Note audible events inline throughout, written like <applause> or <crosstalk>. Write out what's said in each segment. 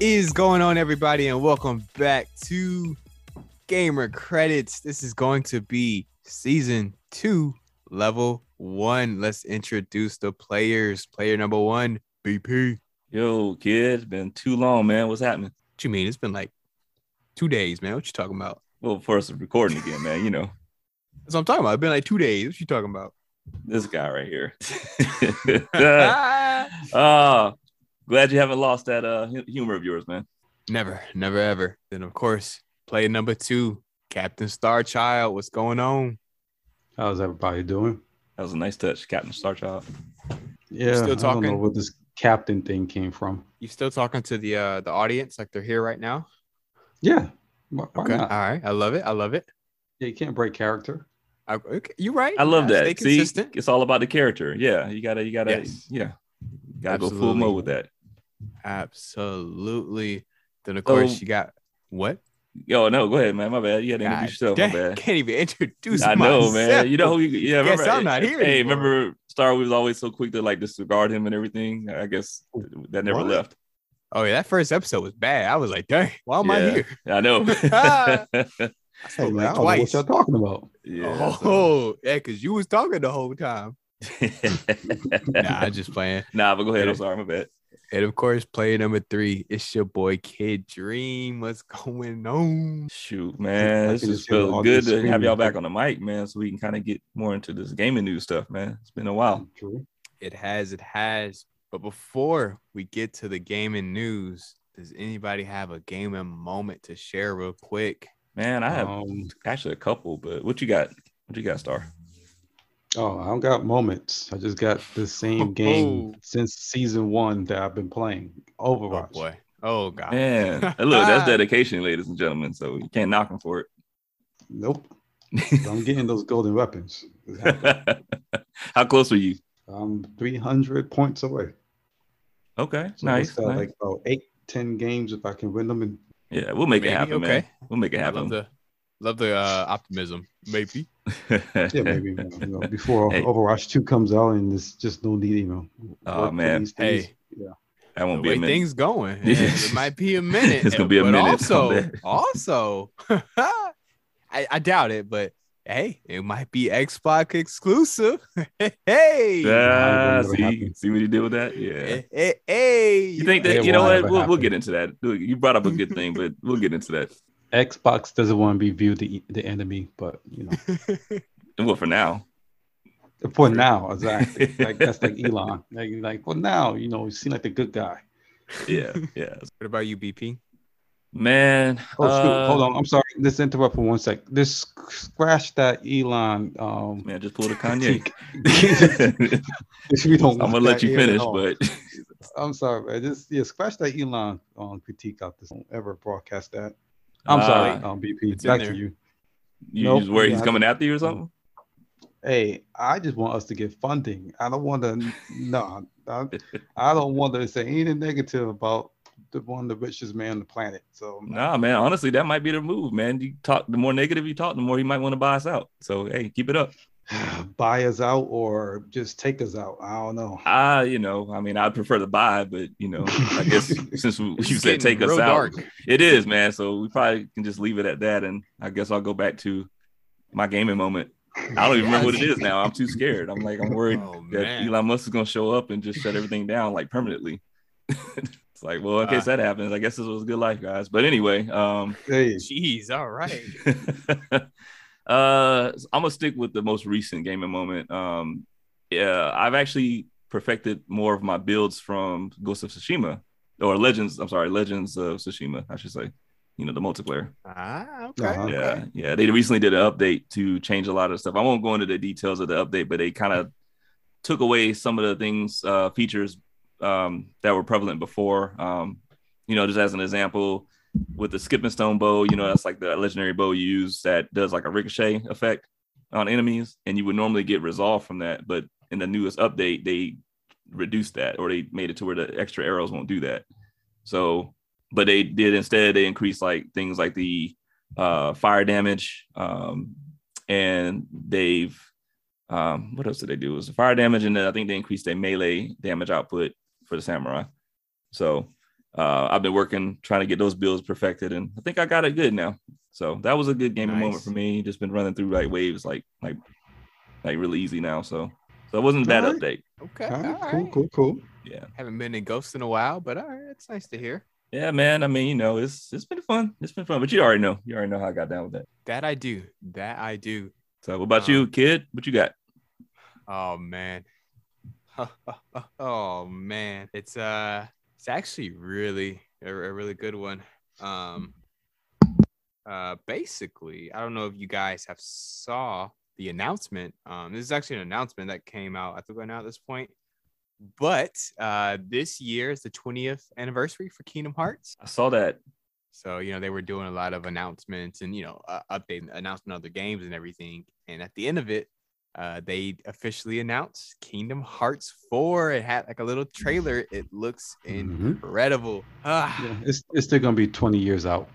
Is going on, everybody, and welcome back to Gamer Credits. This is going to be season two, level one. Let's introduce the players. Player number one, BP. Yo, kid, it's been too long, man. What's happening? What you mean? It's been like two days, man. What you talking about? Well, for us recording again, man, you know, That's what I'm talking about. It's been like two days. What you talking about? this guy right here. <laughs> <laughs> uh, glad you haven't lost that uh humor of yours, man. never, never, ever. Then, of course, player number two, Captain Starchild. What's going on? How's everybody doing? That was a nice touch, Captain Starchild. Yeah, still I don't talking? know where this captain thing came from. You still talking to the uh the audience like they're here right now? Yeah, why, why Okay. not? All right. I love it. I love it. Yeah, you can't break character. I, okay. You're right. I love Yeah, that. Stay See, it's all about the character. Yeah, you gotta, you gotta, Yes. yeah, gotta go full Absolutely. mode with that. Absolutely. Then of So- course you got what? Yo, no, go ahead, man. My bad. You had to God introduce yourself. dang, My bad. Can't even introduce I know, myself. man. You know who? You, yeah, Guess remember, I'm not eh, here Hey, anymore. remember Star We was always so quick to like disregard him and everything. I guess that never What? left. Oh yeah, that first episode was bad. I was like, dang, why am I here? I know. <laughs> <laughs> I Hey, said man, I like don't know what y'all talking about. yeah. Oh, yeah, because you was talking the whole time. <laughs> Nah, I'm just playing. Nah, but go ahead. I'm sorry, my bad. And of course, player number three, it's your boy Kid Dream. What's <laughs> going on? Shoot, man, this can just just hear the feels good to have y'all back on the mic, man, so we can kind of get more into this gaming news stuff, man. It's been a while. It has, it has. But before we get to the gaming news, does anybody have a gaming moment to share real quick? Man, I have Um, actually a couple, but what you got? What you got, Star? Oh, I don't got moments. I just got the same <laughs> game since season one that I've been playing. Overwatch. Oh boy. Oh god. Man, <laughs> look, that's dedication, ladies and gentlemen. So you can't knock him for it. Nope. <laughs> I'm getting those golden weapons. How close were you? I'm 300 points away. Okay, So nice. nice. like about eight, 10 games if I can win them. And yeah, we'll make Maybe, it happen, okay. man. We'll make it I love happen. the love the uh, optimism. Maybe. <laughs> yeah, maybe you know, before Hey. Overwatch 2 comes out and there's just no need, you know. Oh, man. these things. Hey. Yeah. that won't the be a minute. things going. <laughs> Yeah. eh, It might be a minute. It's gonna be a but minute Also, <laughs> also, I, I doubt it, but hey, it might be Xbox exclusive. hey, Ah, Nah, it won't see, see what he did with that? Yeah. hey, hey, hey. You think that It you know what? We'll, we'll get into that. You brought up a good thing, but we'll get into that. Xbox doesn't want to be viewed the, the enemy, but you know, And <laughs> well, for now, for now, exactly. <laughs> like that's like Elon. Like, like for now, you know, he seemed like the good guy. yeah, yeah, <laughs> what about you, BP? man. Oh, shoot, hold uh, on. I'm sorry. Let's interrupt for one sec. This scratch that Elon. Um, man. Just pull the Kanye. we don't. I'm gonna let you finish, but I'm sorry, man. Just yeah, scratch that Elon um, critique out this. Don't ever broadcast that. I'm Uh, sorry, um, BP. Back to you. you Nope, just worry he's coming after you or something. Hey, I just want us to get funding. I don't want to. No, I, I don't want to say anything negative about the one of the richest man on the planet. So Nah, man. Honestly, that might be the move, man. You talk, the more negative you talk, the more he might want to buy us out. So hey, keep it up. <sighs> buy us out or just take us out. I don't know. Ah, you know, I mean, I'd prefer to buy, but you know, I guess <laughs> since we, you said take us out, dark. it is, man. So we probably can just leave it at that, and I guess I'll go back to my gaming moment. I don't even remember what it is now. I'm too scared. I'm like, I'm worried <laughs> Oh, that man. Elon Musk is gonna show up and just shut everything down like permanently. <laughs> it's like, well, in case that happens, I guess this was a good life, guys. But anyway, um, Hey, Jeez, all right. Uh, I'm gonna stick with the most recent gaming moment. Um, yeah, I've actually perfected more of my builds from Ghost of Tsushima or Legends. I'm sorry, Legends of Tsushima, I should say. You know, the multiplayer. Ah, okay. Uh-huh. okay. Yeah, yeah. They recently did an update to change a lot of stuff. I won't go into the details of the update, but they kind of took away some of the things, uh, features um, that were prevalent before. Um, you know, just as an example, with the skipping stone bow, you know, that's like the legendary bow you use that does like a ricochet effect on enemies, and you would normally get resolved from that. But in the newest update, they reduced that or they made it to where the extra arrows won't do that. So, but they did instead, they increased like things like the uh, fire damage, um, and they've um, what else did they do? It was the fire damage, and then I think they increased their melee damage output for the samurai. So uh, I've been working trying to get those builds perfected, and I think I got it good now. So that was a good gaming Nice. moment for me. Just been running through like waves, like like like really easy now. So so it wasn't a bad Alright. update. Okay. All All right, right. cool, cool, cool. Yeah, Haven't been in Ghost in a while, but all right, it's nice to hear. yeah, man. I mean, you know, it's it's been fun. It's been fun, but you already know. You already know how I got down with that. That I do. That I do. So what about Um, you, kid? What you got? Oh man. <laughs> oh man. It's uh it's actually really a, a really good one. Um uh basically, I don't know if you guys have saw the announcement. Um this is actually an announcement that came out I think right now at this point. But uh this year is the 20th anniversary for Kingdom Hearts. I saw that. So, you know, they were doing a lot of announcements and, you know, uh, updating, announcing other games and everything. And at the end of it, uh, they officially announced Kingdom Hearts 4. It had like a little trailer. It looks Mhm. incredible. Ah, Yeah, it's it's still gonna be 20 years out.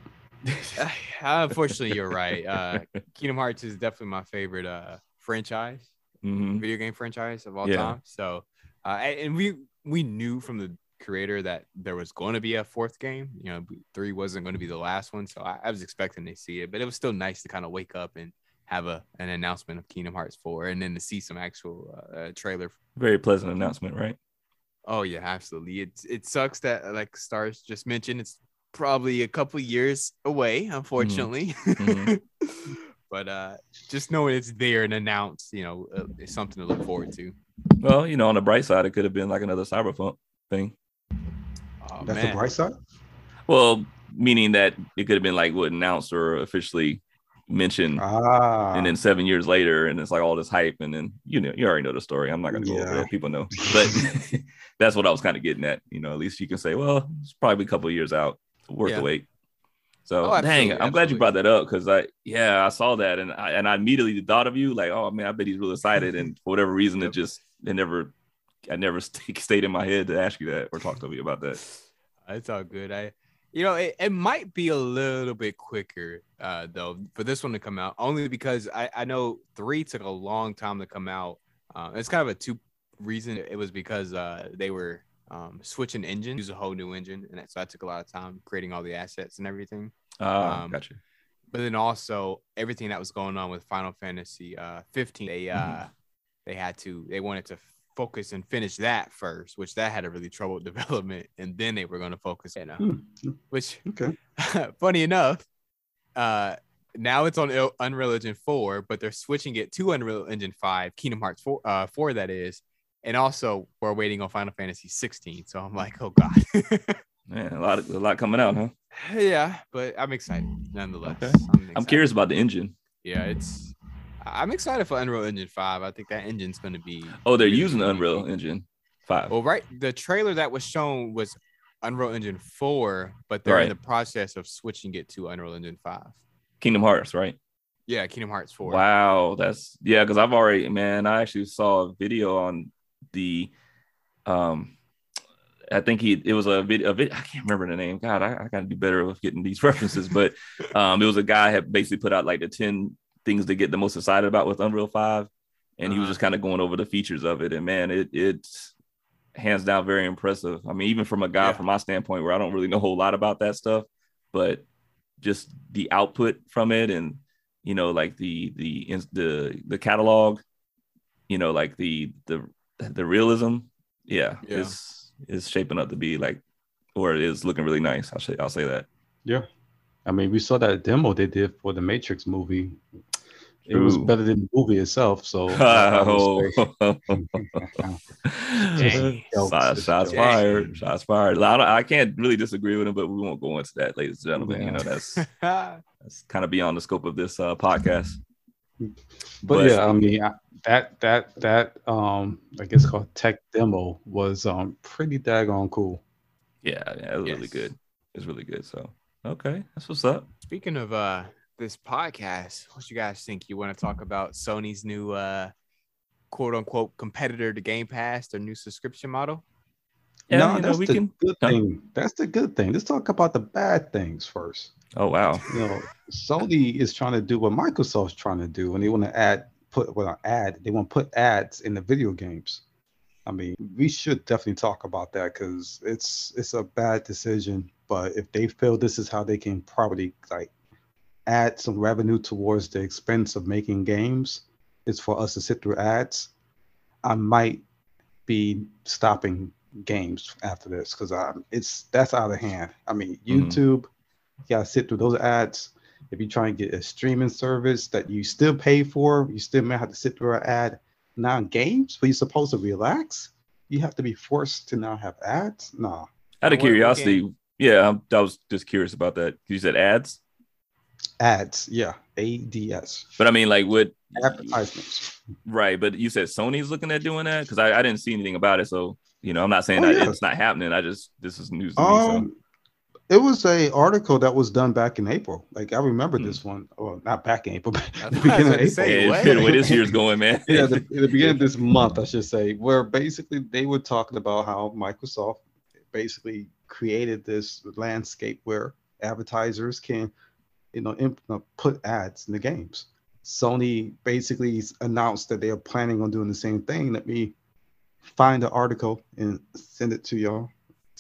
<laughs> unfortunately, you're right. Uh, Kingdom Hearts is definitely my favorite uh, franchise, Mhm. video game franchise of all Yeah. time. So, uh, and and we we knew from the creator that there was going to be a fourth game. You know, three wasn't going to be the last one, so I, I was expecting to see it. But it was still nice to kind of wake up and have a an announcement of Kingdom Hearts four, and then to see some actual uh, uh, trailer. Very pleasant announcement, right? Oh yeah, absolutely. It it sucks that like Stars just mentioned, it's probably a couple years away, unfortunately. Mhm. <laughs> but uh, just knowing it's there and announced, you know, uh, is something to look forward to. Well, you know, on the bright side, it could have been like another cyberpunk thing. Oh, That's man. the bright side. Well, meaning that it could have been like what announced or officially mentioned, Ah, and then seven years later, and it's like all this hype, and then you know, you already know the story. I'm not gonna go over Yeah. People know, but <laughs> that's what I was kind of getting at. You know, at least you can say, well, it's probably a couple of years out, worth Yeah. the wait. So Oh, dang, I'm glad you brought that up because I yeah I saw that and I and I immediately thought of you like oh man I bet he's really excited and for whatever reason Yep. it just it never I never st- <laughs> stayed in my head to ask you that or talk to me about that. It's all good. I, you know, it, it might be a little bit quicker, uh, though, for this one to come out, only because I, I know three took a long time to come out. Uh, it's kind of a two reason. It was because uh, they were um, switching engine, use a whole new engine, and that, so that took a lot of time creating all the assets and everything. Ah, Um, gotcha. But then also everything that was going on with Final Fantasy uh, 15, they uh, Mhm. they had to they wanted to focus and finish that first, which that had a really troubled <laughs> development, and then they were going to focus, you know, Hmm. which Okay. <laughs> funny enough, uh, now it's on Il- Unreal Engine 4, but they're switching it to Unreal Engine 5, Kingdom Hearts 4, uh, 4 that is. And also, we're waiting on Final Fantasy 16. So I'm like, oh God. <laughs> Man, a lot of, a lot coming out, huh? yeah, but I'm excited nonetheless. Okay. I'm, I'm curious about the engine. Yeah, it's. I'm excited for Unreal Engine 5. I think that engine's going to be. Oh, they're really, using really Unreal. Engine five. Well, right. The trailer that was shown was Unreal Engine 4, but they're in the process of switching it to Unreal Engine 5. Kingdom Hearts, right? Yeah, Kingdom Hearts 4. Wow, that's yeah. Because I've already, man, I actually saw a video on the, um, I think he it was a video. A vid, I can't remember the name. God, I, I got to do better with getting these <laughs> references. But um, it was a guy had basically put out like the ten things to get the most excited about with Unreal Five, and he was Uh-huh. just kind of going over the features of it. And man, it it's hands down very impressive. I mean, even from a guy Yeah. from my standpoint, where I don't really know a whole lot about that stuff, but just the output from it and you know like the the the the catalog you know like the the the realism yeah, Yeah. is is shaping up to be like or it is looking really nice i'll say i'll say that Yeah. I mean, we saw that demo they did for the Matrix movie. It was better than the movie itself. So <laughs> I would say- <laughs> Dang. jokes, shots, shots fired shots fired I, I can't really disagree with him but we won't go into that ladies and gentlemen you know that's <laughs> that's kind of beyond the scope of this uh podcast but, But- yeah, I mean I, that that that um I guess called tech demo was um pretty daggone cool. yeah, yeah it was really Yes. good it's really good so okay that's what's up Speaking of uh this podcast, what you guys think? You want to talk about Sony's new uh quote unquote competitor to Game Pass, their new subscription model? yeah no, you know, that's we the can good thing. That's the good thing. Let's talk about the bad things first. oh wow You know, Sony is trying to do what Microsoft's trying to do, and they want to add put well not add they want to put ads in the video games. I mean, we should definitely talk about that because it's it's a bad decision. But if they feel this is how they can probably like add some revenue towards the expense of making games, is for us to sit through ads. I might be stopping games after this because um, it's that's out of hand. I mean, Mhm. YouTube, you gotta sit through those ads. If you try and get a streaming service that you still pay for, you still may have to sit through an ad. Now games, where you're supposed to relax, you have to be forced to now have ads. Nah, Out of What- what curiosity, yeah, I was just curious about that. You said ads, ads. Yeah, ads, but I mean, like, what? advertisements. Right, but you said Sony's looking at doing that because I, I didn't see anything about it. So you know, I'm not saying Oh, that yeah. it's not happening. I just this is news to me. So. Um, it was a article that was done back in April. Like I remember Hmm. this one. Well, not back in April, <laughs> but I the was beginning of April. say, Yeah, what? been where this year's going, man. <laughs> yeah, the, the <laughs> beginning of this month, I should say, where basically they were talking about how Microsoft basically created this landscape where advertisers can, you know, imp- put ads in the games. Sony basically announced that they are planning on doing the same thing. Let me find the article and send it to y'all.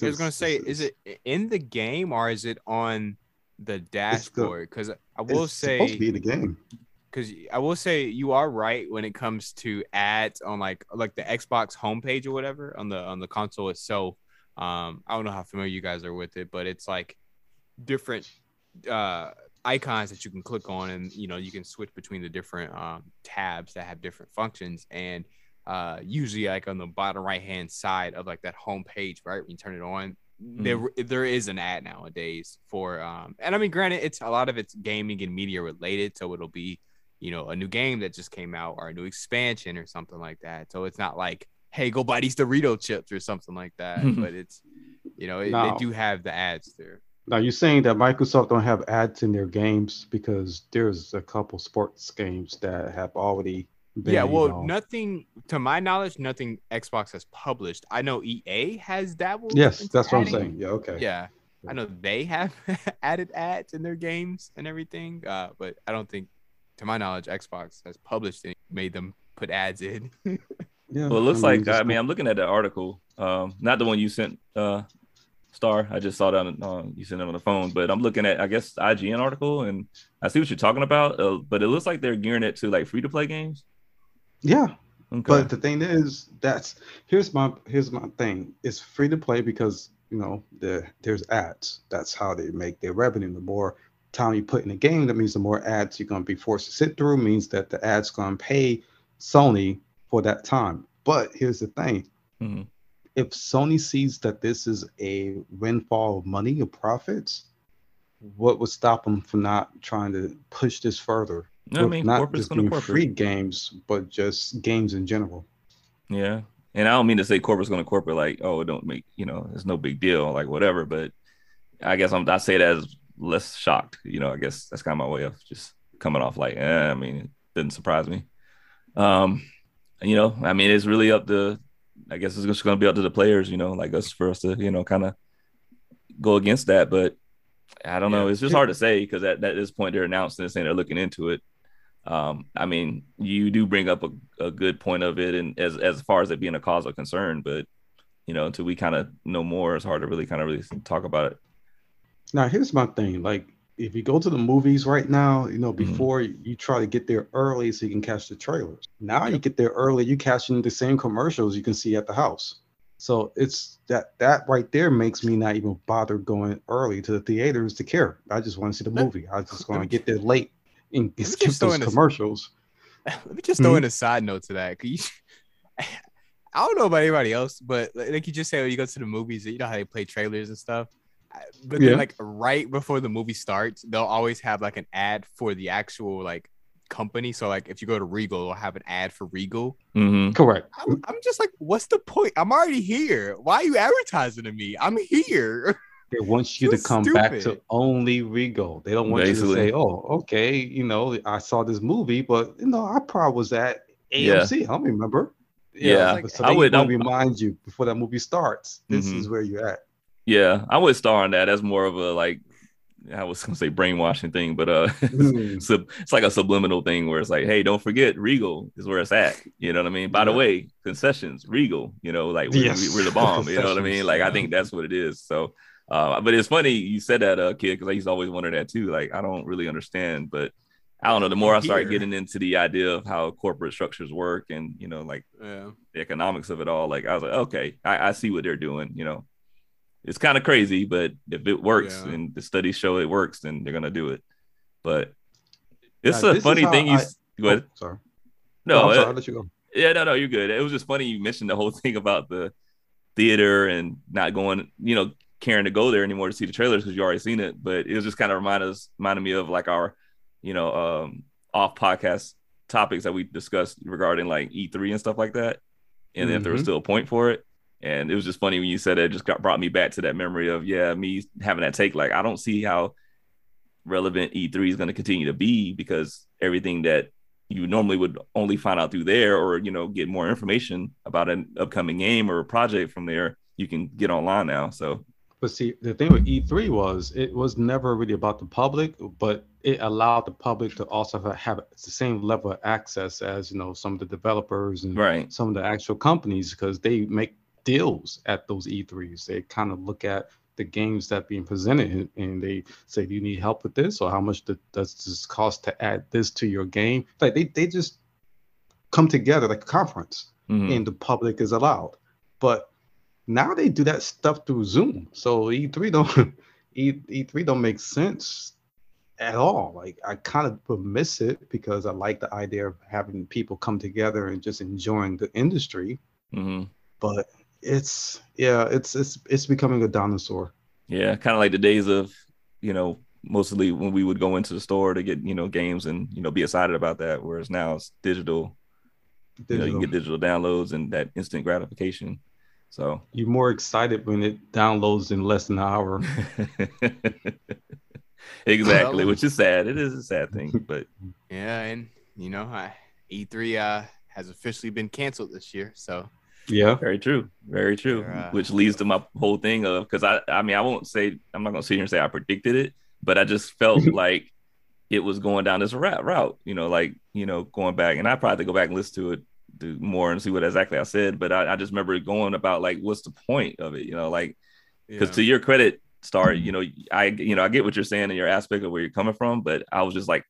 I was gonna say, is it in the game or is it on the dashboard? Because I will it's supposed to be say, in the game? because I will say you are right when it comes to ads on like like the Xbox homepage or whatever on the on the console itself. Um, I don't know how familiar you guys are with it, but it's like different uh icons that you can click on and you know you can switch between the different um tabs that have different functions and uh usually like on the bottom right hand side of like that home page right when you turn it on there there is an ad nowadays for um and i mean granted it's a lot of it's gaming and media related so it'll be you know a new game that just came out or a new expansion or something like that so it's not like hey go buy these dorito chips or something like that <laughs> but it's you know it, No. they do have the ads there Now you're saying that Microsoft don't have ads in their games because there's a couple sports games that have already been. yeah you well know- nothing to my knowledge nothing xbox has published i know ea has dabbled Yes, into that's what I'm saying. Yeah, okay. yeah i know they have <laughs> added ads in their games and everything uh but i don't think to my knowledge xbox has published and made them put ads in <laughs> Yeah. Well, it looks I mean, like I mean I'm looking at the article, um, not the one you sent, uh, Star. I just saw that on, uh, you sent it on the phone, but I'm looking at I guess IGN article, and I see what you're talking about. Uh, but it looks like they're gearing it to like free to play games. yeah, Okay. but the thing is, that's here's my here's my thing. It's free to play because you know the there's ads. That's how they make their revenue. The more time you put in the game, that means the more ads you're going to be forced to sit through. Means that the ads going to pay Sony for that time. But here's the thing: Mhm. If Sony sees that this is a windfall of money or profits, what would stop them from not trying to push this further? No, I mean not corporate's just going to doing corporate. free games, but just games in general. Yeah. And I don't mean to say corporate's going to corporate like, oh, it don't make, you know, it's no big deal, like whatever. But I guess I'm, I say that as less shocked. You know, I guess that's kind of my way of just coming off like, eh, I mean, it didn't surprise me. Um, you know, I mean, it's really up to, I guess it's just going to be up to the players, you know, like us for us to, you know, kind of go against that. But I don't know. It's just hard to say because at, at this point they're announcing this and they're looking into it. Um, I mean, you do bring up a, a good point of it, and as as far as it being a cause of concern, but you know, until we kind of know more, it's hard to really kind of really talk about it. Now, here's my thing: like, if you go to the movies right now, you know, Mhm. before you try to get there early so you can catch the trailers. Now you get there early, you catching the same commercials you can see at the house. So it's that that right there makes me not even bother going early to the theaters to care. I just want to see the movie. I just <laughs> want to get there late and skip those in a- commercials. <laughs> Let me just throw Mhm. in a side note to that. you- <laughs> I don't know about anybody else, but like like you just say, when you go to the movies, you know how they play trailers and stuff. I- But Yeah. then, like right before the movie starts, they'll always have like an ad for the actual like company. So like if you go to Regal, they'll have an ad for Regal. Mm-hmm. Correct. I'm, I'm just like, what's the point? I'm already here. Why are you advertising to me? I'm here. They want you to So come back to only Regal. They don't want you to say, "Oh, okay, you know, I saw this movie, but you know, I probably was at Yeah. AMC. I don't remember." Yeah, like- so I they would- want I'm- to remind you before that movie starts. This Mhm. is where you're at. Yeah, I would star on that. That's more of a like I was gonna say brainwashing thing, but uh, <laughs> Mm. it's, it's like a subliminal thing where it's like, hey, don't forget Regal is where it's at. You know what I mean? By the way, concessions, Regal. You know, like we're, Yes. we- we're the <laughs> bomb. You know what I mean? Concessions, Like I think that's what it is. So, uh, but it's funny you said that, uh, kid, because I used to always wonder that too. Like I don't really understand, but I don't know. The more I start getting into the idea of how corporate structures work and you know, like Yeah. the economics of it all, like I was like, okay, I, I see what they're doing. You know, it's kind of crazy, but if it works Yeah. and the studies show it works, then they're gonna do it. But it's Now, a funny how thing. You I- s- go ahead. Oh, sorry. No, I'm uh, sorry. I'll let you go. yeah, no, no, you're good. It was just funny you mentioned the whole <laughs> thing about the theater and not going, you know, caring to go there anymore to see the trailers because you already seen it. But it was just kind of reminded us, reminded me of like our, you know, um, off podcast topics that we discussed regarding like E3 and stuff like that, and if there was Mhm. still a point for it. And it was just funny when you said it. it Just got brought me back to that memory of yeah, me having that take. Like I don't see how relevant E3 is going to continue to be because everything that you normally would only find out through there or you know get more information about an upcoming game or a project from there you can get online now so But see, the thing with E3 was it was never really about the public, but it allowed the public to also have, have the same level of access as you know some of the developers and right some of the actual companies because they make deals at those E3s. They kind of look at the games that being presented and, they say, "Do you need help with this, or how much does this cost to add this to your game?" Like they they just come together like a conference Mhm. and the public is allowed. But now they do that stuff through Zoom. So E3 don't <laughs> E, E3 don't make sense at all. Like I kind of would miss it because I like the idea of having people come together and just enjoying the industry. Mhm. But it's yeah, it's it's it's becoming a dinosaur. yeah kind of like the days of you know mostly when we would go into the store to get you know games and you know be excited about that whereas now it's digital, you know you can get digital downloads and that instant gratification so You're more excited when it downloads in less than an hour. <laughs> exactly which is sad it is a sad thing <laughs> but Yeah, and you know, I, E3 uh has officially been canceled this year. So Yeah. Very true. Very true. They're, uh, Which leads to my whole thing of because I I mean I won't say I'm not gonna sit here and say I predicted it, but I just felt <laughs> like it was going down this route route, you know, like you know, going back and I probably have to go back and listen to it do more and see what exactly I said. But I, I just remember going about like what's the point of it, you know, like because to your credit, Star, you know, I you know, I get what you're saying in your aspect of where you're coming from, but I was just like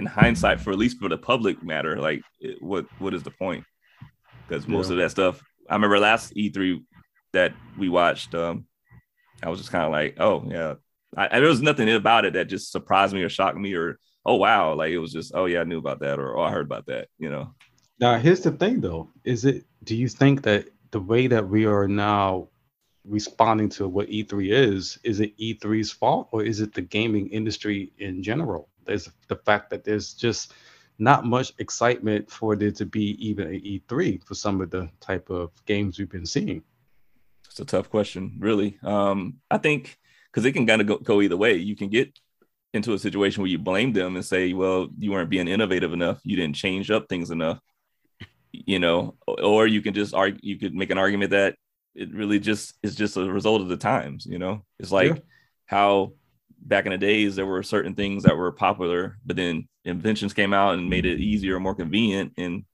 in hindsight, for at least for the public matter, like it, what what is the point? Because most Yeah. of that stuff, I remember last E3 that we watched, um, I was just kind of like, oh yeah, I, and there was nothing about it that just surprised me or shocked me or oh wow, like it was just oh yeah, I knew about that or oh I heard about that, you know. Now, here's the thing, though: is it? Do you think that the way that we are now responding to what E3 is, is it E3's fault, or is it the gaming industry in general? There's the fact that there's just not much excitement for there to be even a E3 for some of the type of games we've been seeing. It's a tough question, really. Um, I think because it can kind of go, go either way. You can get into a situation where you blame them and say, "Well, you weren't being innovative enough. You didn't change up things enough." You know, or you can just argue. You could make an argument that it really just is just a result of the times. You know, it's like Yeah. how back in the days there were certain things that were popular, but then inventions came out and made it easier, and more convenient, and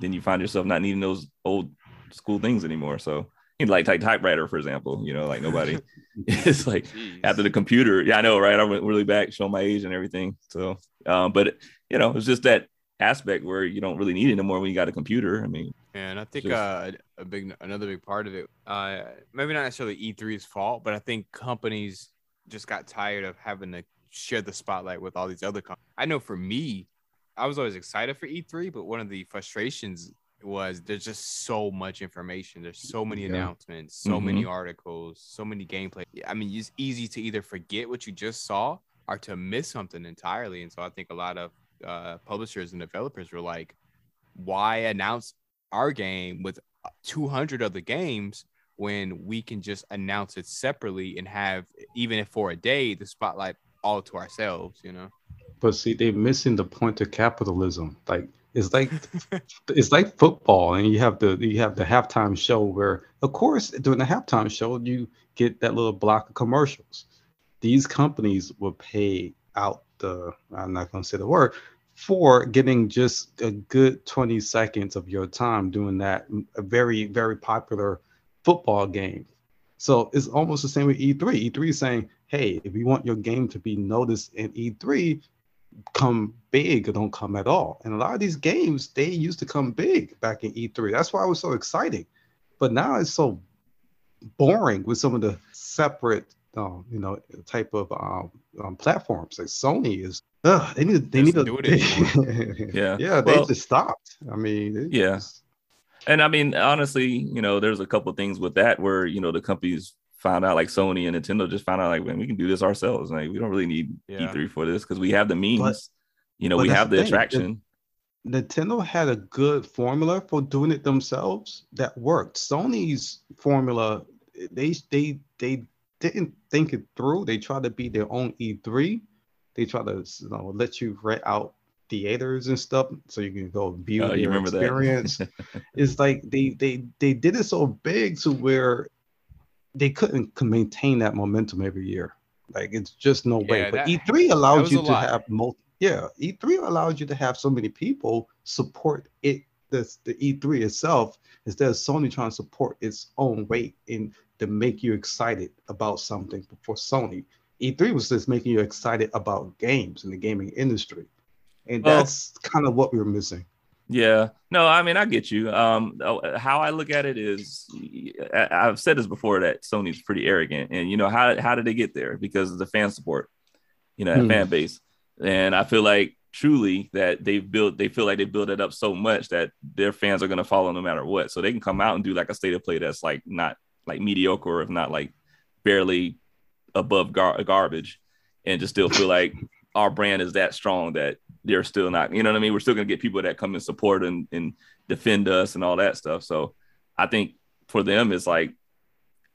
then you find yourself not needing those old school things anymore. So like like typewriter, for example, you know, like nobody <laughs> <laughs> it's like Jeez. after the computer. Yeah, I know, right? I went really back, showing my age and everything. So, um, but you know, it's just that aspect where you don't really need it anymore when you got a computer. I mean, And I think Just- uh, a big another big part of it, uh, maybe not necessarily E3's fault, but I think companies just got tired of having to share the spotlight with all these other companies. I know for me, I was always excited for E3, but one of the frustrations was there's just so much information. There's so many Yeah. announcements, so many articles, so many gameplay. I mean, it's easy to either forget what you just saw or to miss something entirely. And so I think a lot of uh, publishers and developers were like, why announce our game with 200 other games when we can just announce it separately and have even if for a day the spotlight all to ourselves you know But see, they're missing the point of capitalism. Like it's like <laughs> it's like football, and you have the you have the halftime show where, of course, during the halftime show, you get that little block of commercials. these companies will pay out the I'm not going to say the word for getting just a good 20 seconds of your time doing that a very very popular football game. So it's almost the same with E3. E3 is saying, hey, if you want your game to be noticed in E3, come big or don't come at all. And a lot of these games, they used to come big back in E3. That's why it was so exciting. But now it's so boring with some of the separate, um, you know, type of um, um, platforms. Like Sony is, uh, they need, they need to do it <laughs> Yeah. yeah, they just stopped. I mean, Yeah. just- And I mean, honestly, you know, there's a couple things with that where you know the companies found out, like Sony and Nintendo, just found out like, man, we can do this ourselves. Like, we don't really need Yeah. E3 for this because we have the means. you know, we have the the thing, attraction. Nintendo had a good formula for doing it themselves that worked. Sony's formula, they they they didn't think it through. They tried to be their own E3. They tried to you know, let you rent out theaters and stuff so you can go view Oh, you their remember that. experience. <laughs> it's like they they they did it so big to where they couldn't maintain that momentum every year. Like it's just no way. But that- E3 that allows you to lot. have multi. Yeah, E3 allows you to have so many people support it. The the E3 itself instead of Sony trying to support its own weight in to make you excited about something for Sony. E3 was just making you excited about games in the gaming industry, and Well- that's kind of what we were missing. Yeah. No, I mean, I get you. Um, uh, how I look at it is, I've said this before that Sony's pretty arrogant, and you know how how did they get there? Because of the fan support, you know, that Hmm. fan base, and I feel like truly that they've built, they feel like they built it up so much that their fans are going to follow no matter what. So they can come out and do like a state of play that's like not like mediocre, if not like barely above gar- garbage, and just still feel like our brand is that strong that they're still not, you know what I mean? We're still gonna get people that come and support and, and defend us and all that stuff. So I think for them it's like,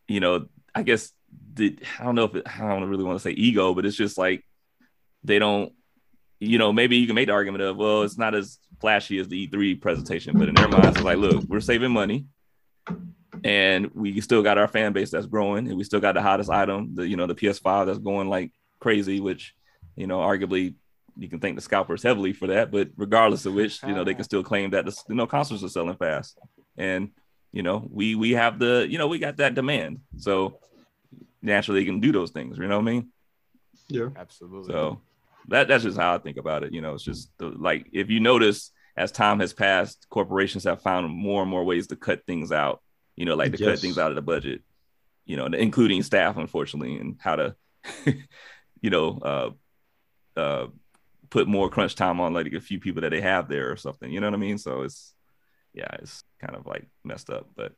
you know, I guess the I don't know if it, I don't really want to say ego, but it's just like they don't, you know, maybe you can make the argument of, well, it's not as flashy as the E3 presentation, but in their minds, it's like, look, we're saving money. And we still got our fan base that's growing, and we still got the hottest item, the you know, the PS5 that's going like crazy, which you know, arguably you can thank the scalpers heavily for that. But regardless of which, you know, they can still claim that the you know consoles are selling fast, and you know, we we have the you know we got that demand, so naturally you can do those things. You know what I mean? Yeah. Absolutely. So that that's just how I think about it. You know, it's just the, like if you notice as time has passed, corporations have found more and more ways to cut things out. You know, like to cut things out of the budget. You know, including staff, unfortunately, and how to, <laughs> you know, uh, uh, put more crunch time on like a few people that they have there or something. You know what I mean? So it's yeah, it's kind of like messed up, but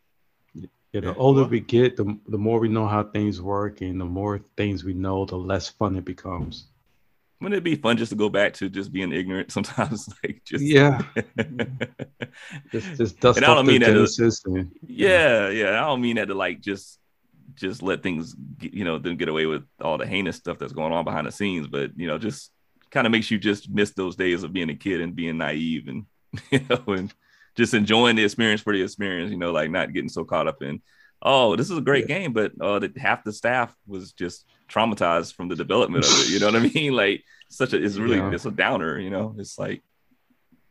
Yeah, the Yeah. older we get, the, the more we know how things work, and the more things we know, the less fun it becomes. wouldn't it be fun just to go back to just being ignorant <laughs> sometimes? like just Yeah, <laughs> just just dust and I don't the mean that Genesis and yeah, yeah. I don't mean that to like just just let things get, you know them get away with all the heinous stuff that's going on behind the scenes, but you know just kind of makes you just miss those days of being a kid and being naive and <laughs> you know and just enjoying the experience for the experience. You know, like not getting so caught up in oh this is a great game, but uh, the, half the staff was just traumatized from the development of it. You know what I <laughs> mean? Like such a it's really Yeah. it's a downer. You know, it's like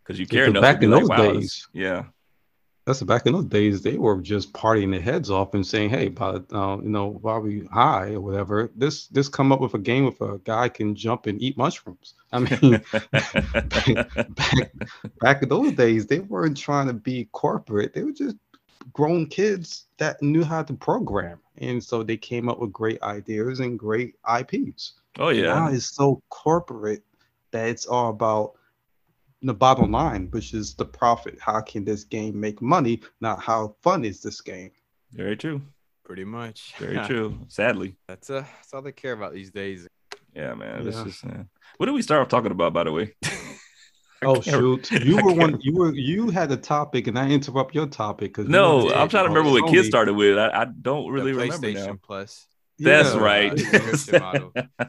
because you care enough. back in like, those wow, days- yeah. That's back in those days. They were just partying their heads off and saying, "Hey, but uh, you know, while we high or whatever, this this come up with a game with a guy can jump and eat mushrooms." I mean, <laughs> back back in those days, they weren't trying to be corporate. They were just grown kids that knew how to program, and so they came up with great ideas and great IPs. oh yeah. Now it's so corporate that it's all about the bottom line, which is the profit. How can this game make money? Not how fun is this game? Very true. Pretty much. Very <laughs> true. Sadly. That's uh that's all they care about these days. Yeah, man. This Yeah. is uh, what did we start off talking about, by the way? <laughs> Oh shoot! <laughs> You I were can't- one. You were you had a topic, and I interrupt your topic because No, I'm trying to remember what kids started with. I, I don't really the remember PlayStation now. Plus. That's Yeah. right. subscription. I-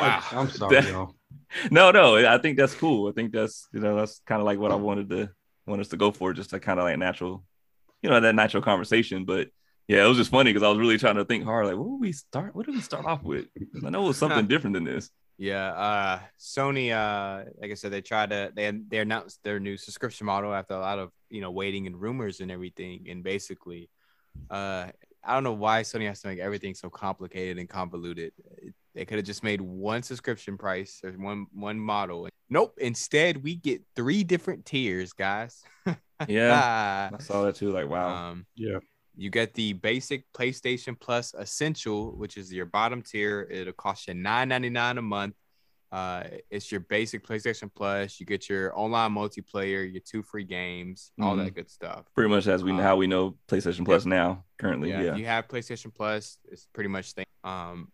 Wow. I'm sorry, That- y'all. No, no, I think that's cool. I think that's you know that's kind of like what I wanted to want us to go for, just a kind of like natural, you know, that natural conversation. But Yeah, it was just funny because I was really trying to think hard. Like, what do we start? What do we start off with? I know it was something different than this. Yeah, uh Sony uh like I said they tried to they they announced their new subscription model after a lot of, you know, waiting and rumors and everything and basically uh I don't know why Sony has to make everything so complicated and convoluted. They could have just made one subscription price or one one model. Nope, instead we get three different tiers, guys. <laughs> Yeah, I saw that too. Like, wow. Um Yeah. you get the basic PlayStation Plus Essential, which is your bottom tier. It'll cost you $9.99 a month. Uh, it's your basic PlayStation Plus. You get your online multiplayer, your two free games, all that good stuff. Pretty much as we Um, how we know PlayStation Plus now currently. Yeah, Yeah. if you have PlayStation Plus, it's pretty much thing. Um,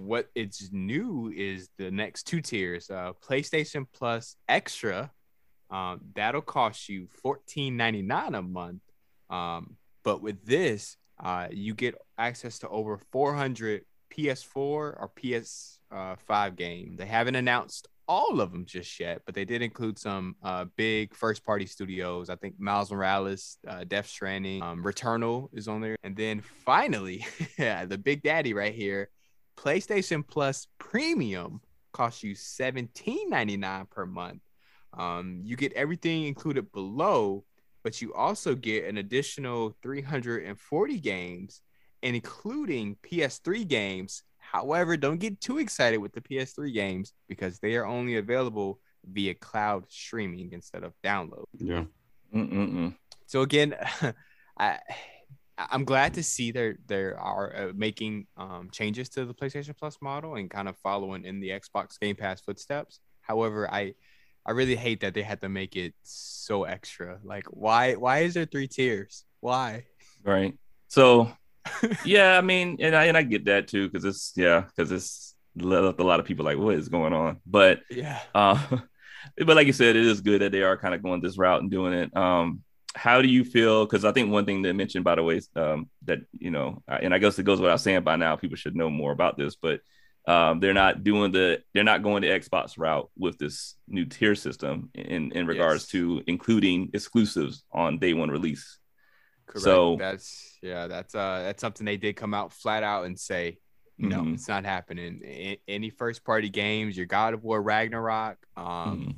what it's new is the next two tiers. Uh, PlayStation Plus Extra, um, that'll cost you $14.99 a month. Um, but with this, uh, you get access to over 400 PS4 or PS5 games. They haven't announced all of them just yet, but they did include some uh, big first party studios. I think Miles Morales, uh, Death Stranding, um, Returnal is on there. And then finally, <laughs> the big daddy right here, PlayStation Plus Premium costs you $17.99 per month. Um, you get everything included below, but you also get an additional 340 games, including PS3 games. However, don't get too excited with the PS3 games because they are only available via cloud streaming instead of download. Yeah. Mm-mm-mm. So again, <laughs> I I'm glad to see there there are uh, making um, changes to the PlayStation Plus model and kind of following in the Xbox Game Pass footsteps. However, I I really hate that they had to make it so extra. Like, why why is there three tiers? Why? Right. So, yeah, I mean, and I and I get that too because it's yeah because it's left a lot of people like what is going on, but Yeah. uh, <laughs> but like you said, it is good that they are kind of going this route and doing it. Um, how do you feel? Because I think one thing they mentioned, by the way, is, um, that you know, and I guess it goes without saying by now, people should know more about this, but um, they're not doing the, they're not going the Xbox route with this new tier system in in regards Yes. to including exclusives on day one release. Correct. So- that's yeah, that's uh that's something they did come out flat out and say, no, Mhm. it's not happening. Any first party games, your God of War Ragnarok, um, Mhm.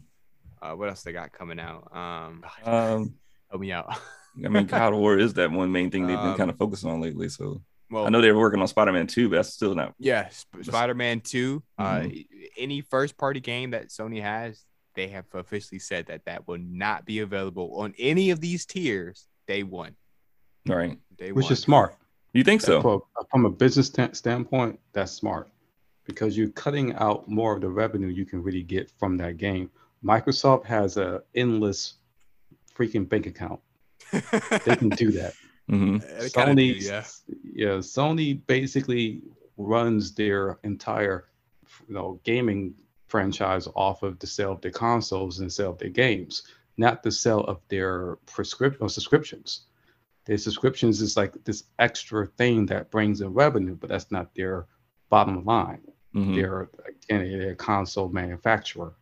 uh, what else they got coming out? Um, Um, help me out. I mean, <laughs> God of War is that one main thing they've been Um, kind of focusing on lately. So well, I know they were working on Spider Man 2, but that's still not. Yeah, Sp- Spider-Man 2. Uh, Mhm. any first-party game that Sony has, they have officially said that that will not be available on any of these tiers. Day one. All right. Day Which one. is smart. You think so? For- from a business sta- standpoint, that's smart because you're cutting out more of the revenue you can really get from that game. Microsoft has a endless freaking bank account. They can do that. <laughs> hmm They kinda do, Sony, yeah. yeah, Sony basically runs their entire, you know, gaming franchise off of the sale of their consoles and sale of their games, not the sale of their prescription or subscriptions. Their subscriptions is like this extra thing that brings in revenue, but that's not their bottom line. hmm They're again they're a console manufacturer,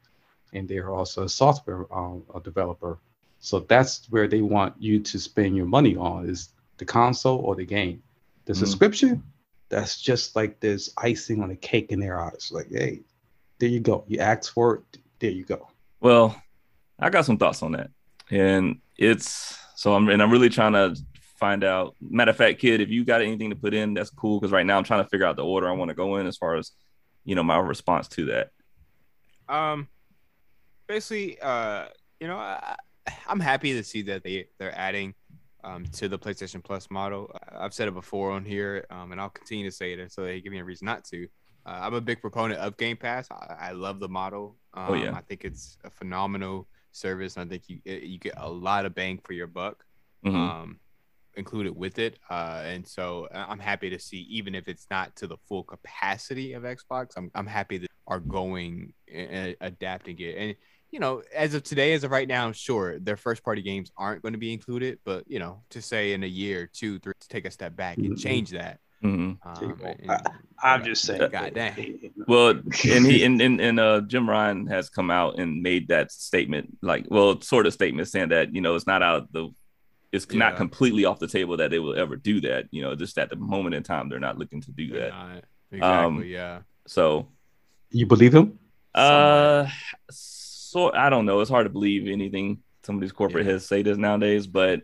and they're also a software um, a developer. So that's where they want you to spend your money on is the console or the game. The Mhm. subscription, that's just like this icing on the cake in their eyes. Like, hey, there you go. You asked for it. There you go. Well, I got some thoughts on that, and it's so I'm and I'm really trying to find out. Matter of fact, kid, if you got anything to put in, that's cool. Because right now I'm trying to figure out the order I want to go in as far as you know my response to that. Um, basically, uh, you know, I, I'm happy to see that they they're adding um to the PlayStation Plus model. I've said it before on here, um, and I'll continue to say it until they give me a reason not to. Uh, I'm a big proponent of Game Pass. I, I love the model. Um, Oh, yeah. I think it's a phenomenal service, and I think you you get a lot of bang for your buck Mhm. um, included with it. Uh, and so I- I'm happy to see, even if it's not to the full capacity of Xbox, I'm, I'm happy that are going and adapting it. And, you know, as of today, as of right now, sure, their first party games aren't going to be included, but, you know, to say in a year, two, three, to take a step back and Mhm. change that. Mhm. Um, Well, and- I'm just saying. God dang. <laughs> Well, and he and, and and uh Jim Ryan has come out and made that statement, like well, sort of statement saying that you know it's not out of the it's not completely off the table that they will ever do that. You know, just at the moment in time, they're not looking to do They're that. not. Exactly. Um, yeah. So, You believe him? uh, so I don't know. It's hard to believe anything some of these corporate Yeah. heads say this nowadays, but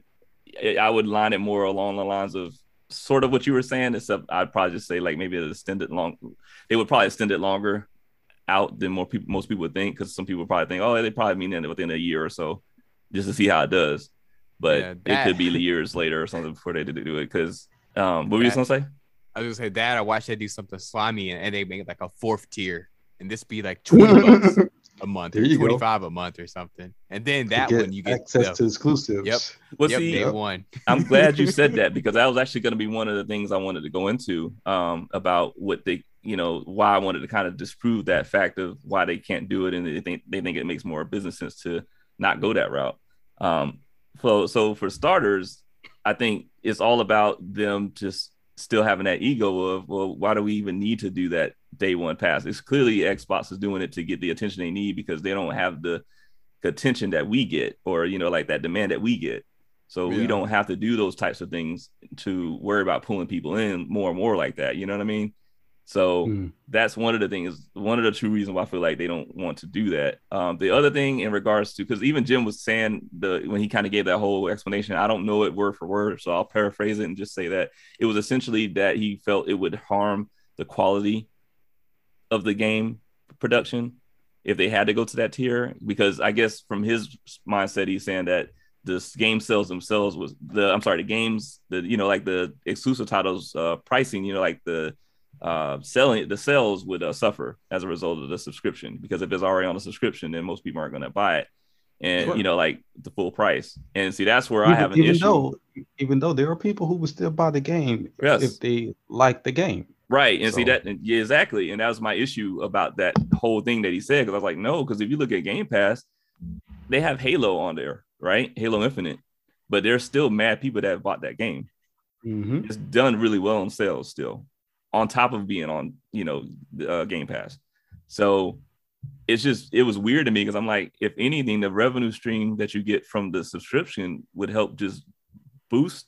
I- I would line it more along the lines of sort of what you were saying. Except I'd probably just say like maybe it extended long. They would probably extend it longer out than more people most people would think because some people probably think oh they probably mean it within a year or so just to see how it does. But Yeah, it could be years later or something before they did do it. Because um, what were you That- gonna say? I was gonna say that I watched they do something slimy and, and they make like a fourth tier, and this be like twenty bucks <laughs> a month, There or you go. twenty five a month or something, and then that Get one you get access the, to exclusives. Yep. Well, yep, see, day Yep. one. I'm <laughs> glad you said that because that was actually going to be one of the things I wanted to go into um, about what they, you know, why I wanted to kind of disprove that fact of why they can't do it, and they think they think it makes more business sense to not go that route. Um, so, so for starters, I think it's all about them just still having that ego of, well, why do we even need to do that day one pass? It's clearly Xbox is doing it to get the attention they need because they don't have the attention that we get, or you know, like that demand that we get. So we don't have to do those types of things to worry about pulling people in more and more like that. You know what I mean? So Mm. that's one of the things, one of the true reasons why I feel like they don't want to do that. Um, the other thing in regards to, because even Jim was saying the when he kind of gave that whole explanation, I don't know it word for word, so I'll paraphrase it and just say that it was essentially that he felt it would harm the quality of the game production if they had to go to that tier. Because I guess from his mindset, he's saying that the game sales themselves was the I'm sorry, the games, the you know, like the exclusive titles uh pricing, you know, like the uh selling the sales would uh, suffer as a result of the subscription because if it's already on a subscription then most people aren't going to buy it and Sure. you know like the full price and see that's where i have an even issue though, even though there are people who would still buy the game Yes. if they like the game. Right and see that yeah exactly and that was my issue about that whole thing that he said because i was like no because if you look at game pass they have halo on there right? Halo infinite but there's still mad people that bought that game. Mhm. it's done really well on sales still on top of being on you know the, uh, game pass. So it's just it was weird to me because i'm like if anything the revenue stream that you get from the subscription would help just boost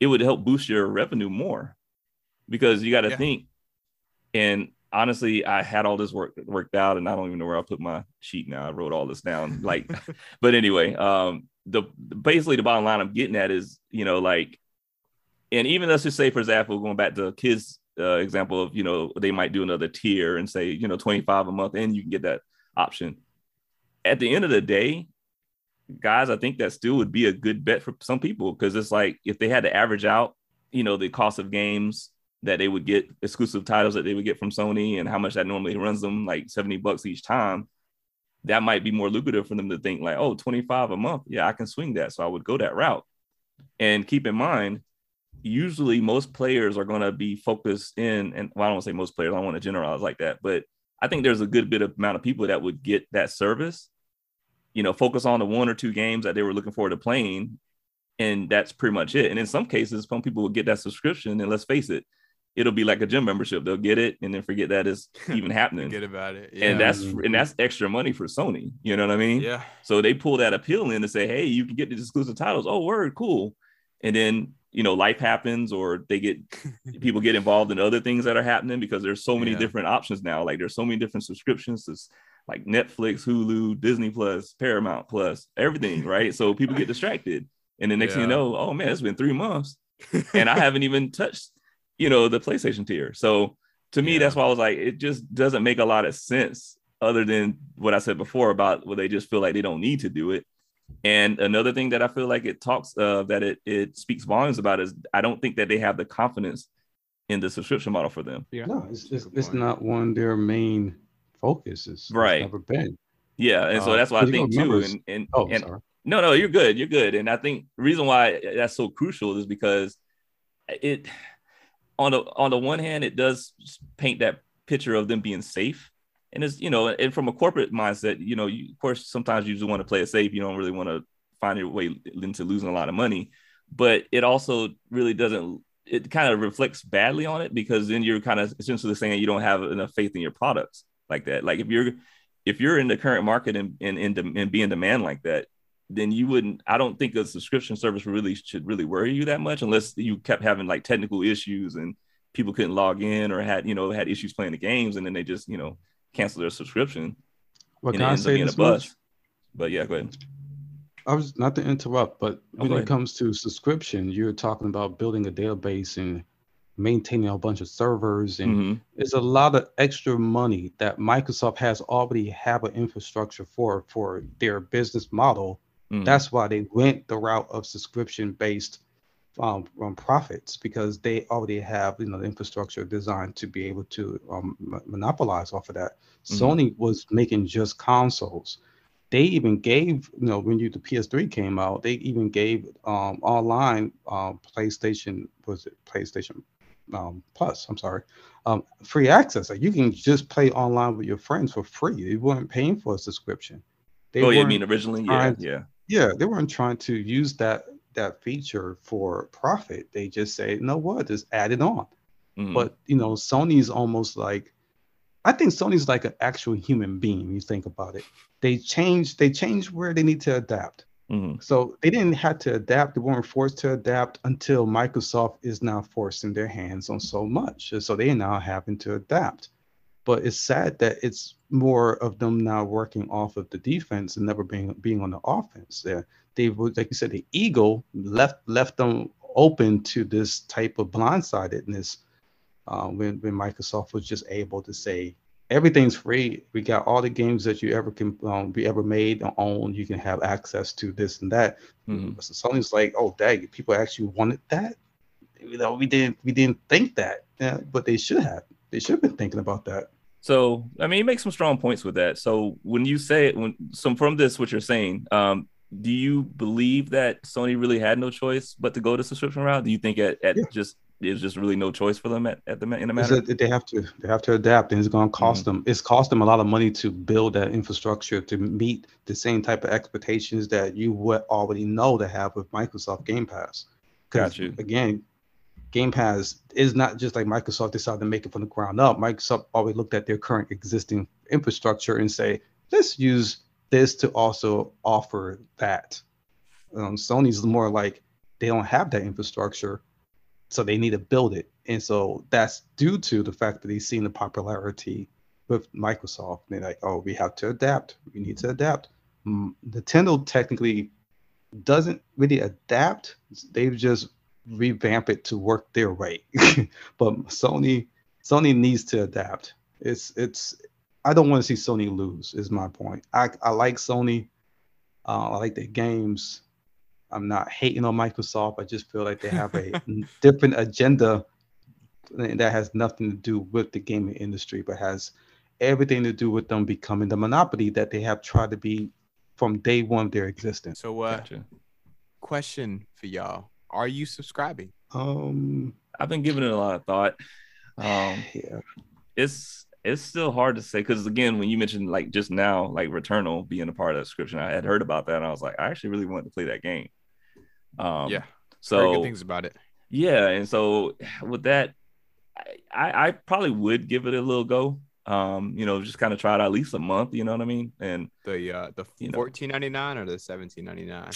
it would help boost your revenue more because you got to Yeah. think. And honestly i had all this work worked out and i don't even know where i put my sheet now. I wrote all this down like <laughs> but anyway um the basically the bottom line i'm getting at is you know like and even let's just say for example going back to kids uh, example of you know they might do another tier and say you know 25 a month and you can get that option. At the end of the day guys i think that still would be a good bet for some people because it's like if they had to average out you know the cost of games that they would get exclusive titles that they would get from sony and how much that normally runs them like 70 bucks each time that might be more lucrative for them to think like oh 25 a month. Yeah i can swing that. So i would go that route. And keep in mind usually most players are going to be focused in and well, i don't want to say most players i don't want to generalize like that but i think there's a good bit of amount of people that would get that service you know focus on the one or two games that they were looking forward to playing and that's pretty much it. And in some cases some people will get that subscription and let's face it it'll be like a gym membership they'll get it and then forget that it's <laughs> even happening Forget about it. and that's and mm-hmm. that's extra money for sony you know what i mean yeah. so they pull that appeal in to say, hey, you can get these exclusive titles. Oh, word, cool. And then, you know, life happens or they get <laughs> people get involved in other things that are happening because there's so many Yeah. different options now. Like there's so many different subscriptions. It's like Netflix, Hulu, Disney Plus, Paramount Plus, everything, <laughs> right? So people get distracted. And the next thing you know, oh man, it's been three months and I haven't even touched, you know, the PlayStation tier. So to me, Yeah. that's why I was like, it just doesn't make a lot of sense other than what I said before about where they just feel like they don't need to do it. And another thing that I feel like it talks uh, that it it speaks volumes about is I don't think that they have the confidence in the subscription model for them. yeah. No, it's, it's, it's not one of their main focuses. It's Right. never been. Yeah, and so Uh, that's why I think too. remember- And and, Oh, and sorry. No, no, you're good. You're good. And I think reason why that's so crucial is because it on the on the one hand, it does paint that picture of them being safe. And it's, you know, and from a corporate mindset, you know, you, of course, sometimes you just want to play it safe. You don't really want to find your way into losing a lot of money. But it also really doesn't, it kind of reflects badly on it because then you're kind of essentially saying you don't have enough faith in your products like that. Like if you're, if you're in the current market and, and, and, and be in demand like that, then you wouldn't. I don't think a subscription service really should really worry you that much unless you kept having like technical issues and people couldn't log in or had you know had issues playing the games and then they just you know cancel their subscription. What and can it I ends say this much? But yeah, go ahead. I was not to interrupt, but when it comes to subscription, you're talking about building a database and maintaining a bunch of servers and Mhm. it's a lot of extra money that Microsoft has already have an infrastructure for for their business model. Mhm. That's why they went the route of subscription based um, um, profits because they already have you know the infrastructure designed to be able to um, mo- monopolize off of that. Mhm. Sony was making just consoles. They even gave you know when you the PS3 came out, they even gave um, online um, PlayStation was it PlayStation um, Plus? I'm sorry, um, free access. Like you can just play online with your friends for free. You weren't paying for a subscription. They oh, yeah, I mean originally, yeah, yeah. Yeah, they weren't trying to use that that feature for profit. They just say, you know what, just add it on. Mhm. But you know, Sony's almost like I think Sony's like an actual human being. You think about it. They change. They change where they need to adapt. Mhm. So they didn't have to adapt. They weren't forced to adapt until Microsoft is now forcing their hands on so much. So they are now having to adapt. But it's sad that it's more of them now working off of the defense and never being being on the offense. Yeah, they like you said, the ego left left them open to this type of blindsidedness uh, when when Microsoft was just able to say everything's free. We got all the games that you ever can um, be ever made or own. You can have access to this and that. Mhm. So Sony's like, oh dang, people actually wanted that. You know, we didn't we didn't think that, yeah, but they should have. They should have been thinking about that. So I mean, you make some strong points with that. So when you say it, when so from this, what you're saying, um, do you believe that Sony really had no choice but to go the subscription route? Do you think at, at Yeah. just there's just really no choice for them at, at the in the matter? they have to they have to adapt, and it's going to cost Mm-hmm. them. It's cost them a lot of money to build that infrastructure to meet the same type of expectations that you would already know to have with Microsoft Game Pass. Got you. Again, Game Pass is not just like Microsoft decided to make it from the ground up. Microsoft always looked at their current existing infrastructure and say, let's use this to also offer that. Um, Sony's more like they don't have that infrastructure, so they need to build it. And so that's due to the fact that they've seen the popularity with Microsoft. They're like, oh, we have to adapt. We need to adapt. Mm, Nintendo technically doesn't really adapt. They've just revamp it to work their way. <laughs> but Sony, Sony needs to adapt. It's it's. I don't want to see Sony lose. Is my point. I I like Sony. Uh, I like their games. I'm not hating on Microsoft. I just feel like they have a <laughs> different agenda that has nothing to do with the gaming industry, but has everything to do with them becoming the monopoly that they have tried to be from day one of their existence. So, uh, Gotcha. question for y'all: Are you subscribing? Um, I've been giving it a lot of thought. Um, <sighs> yeah, it's it's still hard to say because again, when you mentioned like just now, like Returnal being a part of the subscription, I had heard about that and I was like, I actually really wanted to play that game. Um, yeah, So very good things about it. Yeah, and so with that, I, I I probably would give it a little go. Um, you know, just kind of try it at least a month. You know what I mean? And The uh, the fourteen ninety nine or the seventeen ninety nine.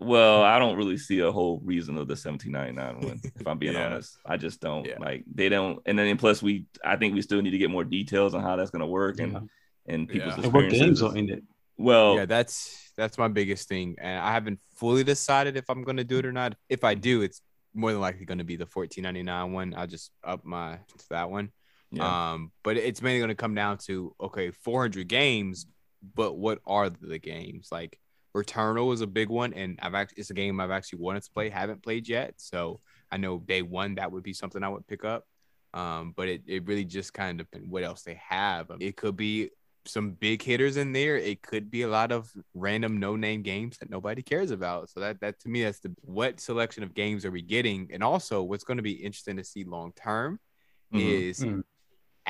Well, I don't really see a whole reason of the seventeen ninety nine one. If I'm being <laughs> Yeah. honest, I just don't Yeah. like they don't. And then plus we, I think we still need to get more details on how that's going to work and Yeah. and people's Yeah. and what games are in it? Well, yeah, that's that's my biggest thing, and I haven't fully decided if I'm gonna do it or not. If I do, it's more than likely gonna be the fourteen ninety nine one. I'll just up my to that one. yeah. Um, but it's mainly gonna come down to okay, four hundred games, but what are the games like? Returnal is a big one, and I've actually it's a game I've actually wanted to play, haven't played yet. So I know day one that would be something I would pick up. Um, but it, it really just kind of depends what else they have. It could be some big hitters in there. It could be a lot of random no name games that nobody cares about. So that that to me that's the what selection of games are we getting, and also what's going to be interesting to see long term Mhm. is Mhm.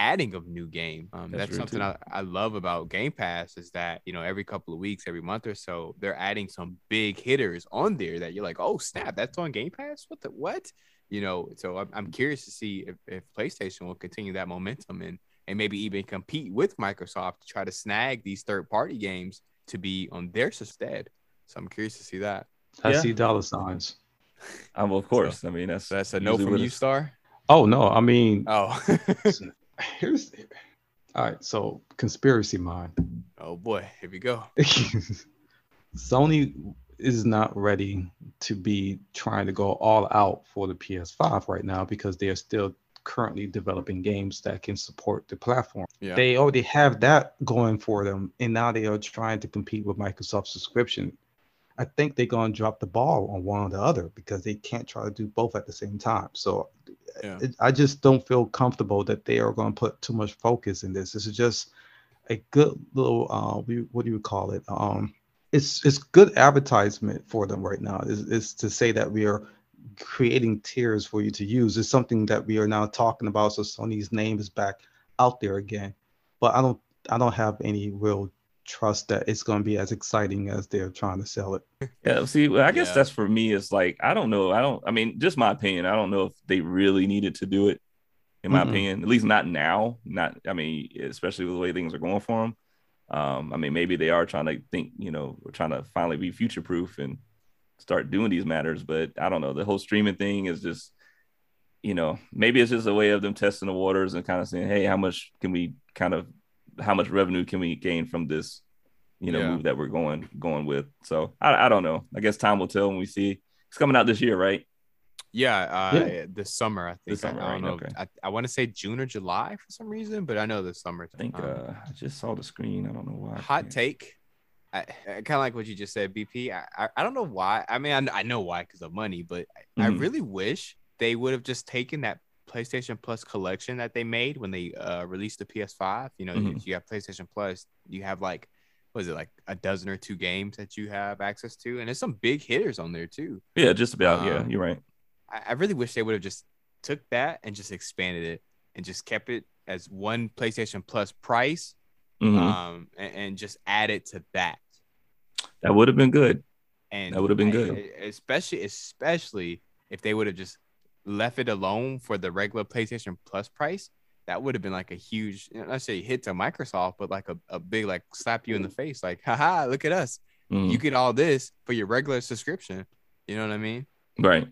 Adding of new game. Um, That's that's something. I, I love about Game Pass is that you know every couple of weeks, every month or so, they're adding some big hitters on there that you're like, oh snap, that's on Game Pass. What the what? You know, so I'm, I'm curious to see if, if PlayStation will continue that momentum and and maybe even compete with Microsoft to try to snag these third party games to be on their stead. So I'm curious to see that. I Yeah. see dollar signs. Um, of course. I mean, that's that's a no from what you, Star. Oh no, I mean, Oh, <laughs> here's all right. So conspiracy mind. oh boy, here we go. <laughs> Sony is not ready to be trying to go all out for the PS5 right now because they are still currently developing games that can support the platform. Yeah. They already have that going for them, and now they are trying to compete with Microsoft subscription. I think they're going to drop the ball on one or the other because they can't try to do both at the same time. So Yeah. it- I just don't feel comfortable that they are going to put too much focus in this. This is just a good little uh, what do you call it? Um, it's it's good advertisement for them right now. Is is to say that we are creating tiers for you to use. It's something that we are now talking about. So Sony's name is back out there again. But I don't I don't have any real trust that it's going to be as exciting as they're trying to sell it. <laughs> Yeah, see, well, I guess Yeah. that's for me. It's like I don't know. I don't. I mean, just my opinion. I don't know if they really needed to do it. In my Mm-mm. opinion, at least not now. Not. I mean, especially with the way things are going for them. Um, I mean, maybe they are trying to think. You know, we're trying to finally be future proof and start doing these matters. But I don't know. The whole streaming thing is just. You know, maybe it's just a way of them testing the waters and kind of saying, "Hey, how much can we kind of, how much revenue can we gain from this you know, Yeah. move that we're going going with. So I, I don't know. I guess time will tell when we see. It's coming out this year, right? Yeah, uh, Yeah. this summer I think. This summer, I, I don't right, know. okay. I, I want to say June or July for some reason, but I know this summer. I think uh, I just saw the screen. I don't know why. Hot take. I, I kind of like what you just said, BP. I, I, I don't know why. I mean, I, I know why because of money, but I, I really wish they would have just taken that PlayStation Plus collection that they made when they uh, released the PS5. You know, you, Mhm. you have PlayStation Plus, you have like, what is it, like a dozen or two games that you have access to, and there's some big hitters on there too. Yeah, just about. yeah, Um, you're right. I, I really wish they would have just took that and just expanded it and just kept it as one PlayStation Plus price, Mhm. um, and, and just added to that. that would have been good. And That would have been good. Especially especially if they would have just left it alone for the regular PlayStation Plus price. That would have been like a huge, you know, not say hit to Microsoft, but like a, a big like slap you in the face, like, haha, look at us. Mhm. You get all this for your regular subscription. You know what I mean? right.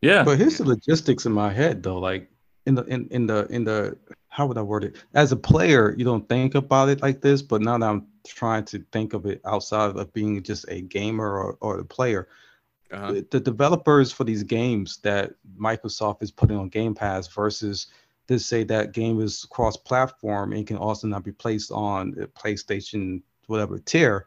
Yeah. But here's the logistics in my head though, like in the in, in the in the how would I word it? As a player, you don't think about it like this, but now that I'm trying to think of it outside of being just a gamer or, or the player, Uh-huh. the, the developers for these games that Microsoft is putting on Game Pass versus to say that game is cross-platform and can also not be placed on PlayStation whatever tier.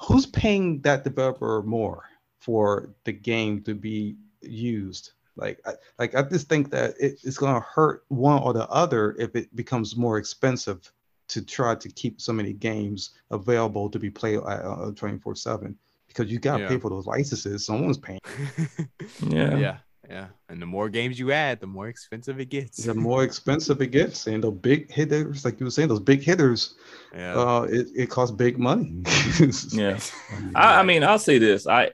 Who's paying that developer more for the game to be used? Like, I, like I just think that it, it's going to hurt one or the other if it becomes more expensive to try to keep so many games available to be played uh, 24 7 because you got to Yeah. pay for those licenses. Someone's paying. <laughs> Yeah. yeah, yeah. And the more games you add, the more expensive it gets. The more expensive it gets, and the big hitters, like you were saying, those big hitters, Yeah. uh, it, it costs big money. <laughs> Yeah. <laughs> I, I mean, I'll say this. I,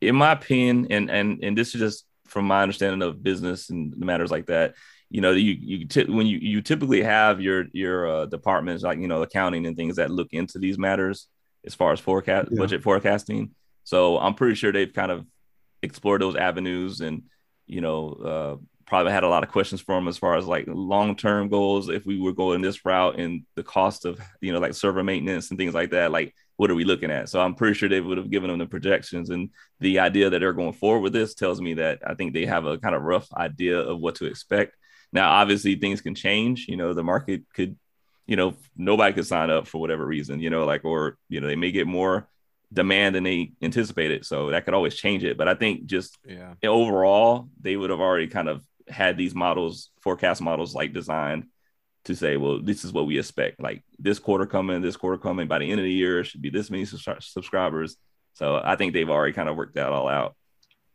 in my opinion, and and and this is just from my understanding of business and matters like that. You know, you you ty- when you you typically have your your uh, departments like you know accounting and things that look into these matters as far as forecast Yeah. budget forecasting. So I'm pretty sure they've kind of explored those avenues and you know uh, probably had a lot of questions for them as far as like long term goals if we were going this route and the cost of you know like server maintenance and things like that. Like what are we looking at? So I'm pretty sure they would have given them the projections and the idea that they're going forward with this tells me that I think they have a kind of rough idea of what to expect. Now, obviously, things can change. You know, the market could, you know, nobody could sign up for whatever reason. You know, like or you know they may get more demand than they anticipated, so that could always change it. But I think just yeah. overall, they would have already kind of had these models, forecast models, like designed to say, well, this is what we expect. Like this quarter coming, this quarter coming. By the end of the year, it should be this many subscribers. So I think they've already kind of worked that all out.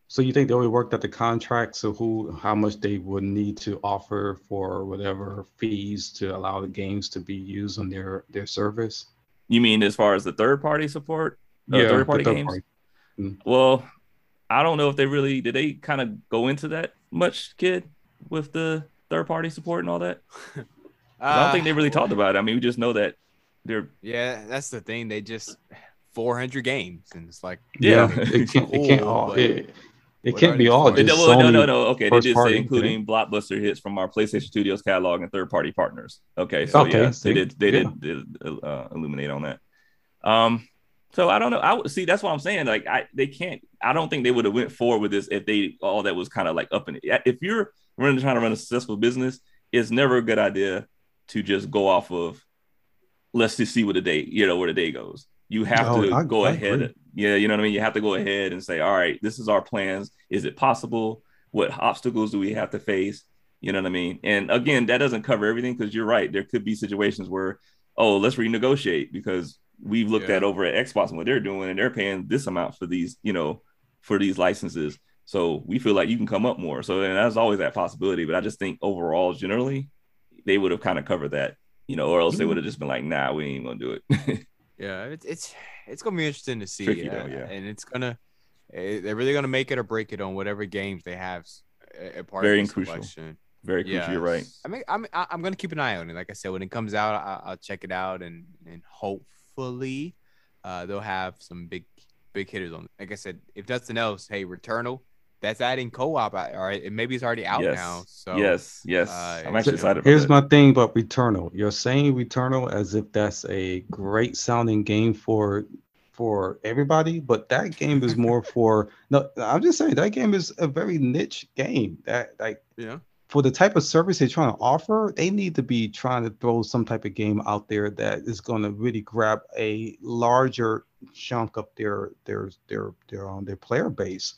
So you think they already worked out the contract, so who, how much they would need to offer for whatever fees to allow the games to be used on their their service? You mean as far as the third party support, uh, the third party third games? party. Well, I don't know if they really did. They kind of go into that much, kid, with the third party support and all that. <laughs> 'Cause I don't think they really talked about it. I mean, we just know that they're Yeah, that's the thing. They just 400 games, and it's like, Yeah. it can't. It can't <laughs> all. but It, it can't be all. Just no, no, Sony no, no. Okay, they did say okay. including blockbuster hits from our PlayStation Studios catalog and third party partners. Okay, so Okay, yeah, see? they did they Yeah. did, did uh, illuminate on that. Um, so I don't know. I would see that's what I'm saying. Like I they can't. I don't think they would have went forward with this if they all that was kind of like up in it. If you're running trying to run a successful business, it's never a good idea to just go off of let's just see what the day you know where the day goes. You have Oh, to I- go I ahead. agree. Yeah, you know what I mean. You have to go ahead and say, all right, this is our plans. Is it possible? What obstacles do we have to face? You know what I mean? And again, that doesn't cover everything because you're right. There could be situations where, oh, let's renegotiate because we've looked Yeah. at over at Xbox and what they're doing, and they're paying this amount for these, you know, for these licenses. So we feel like you can come up more. So and that's always that possibility. But I just think overall, generally, they would have kind of covered that, you know, or else they mm-hmm. would have just been like, nah, we ain't gonna do it. <laughs> Yeah, it's it's it's gonna be interesting to see. Tricky uh, though, yeah. and it's gonna eh, they're really gonna make it or break it on whatever games they have a part Very of the crucial. selection. Very crucial. You're right. I mean, I'm I'm gonna keep an eye on it. Like I said, when it comes out, I, I'll check it out, and and hopefully, uh, they'll have some big big hitters on. it. Like I said, if nothing else, hey, Returnal, that's adding co-op. All right, and maybe it's already out yes. now. So yes, yes. uh, I'm actually excited. Here's that. my thing about Returnal. You're saying Returnal as if that's a great sounding game for for everybody, but that game is more <laughs> for no. I'm just saying that game is a very niche game. That like yeah, for the type of service they're trying to offer, they need to be trying to throw some type of game out there that is going to really grab a larger chunk of their their their their um, their player base.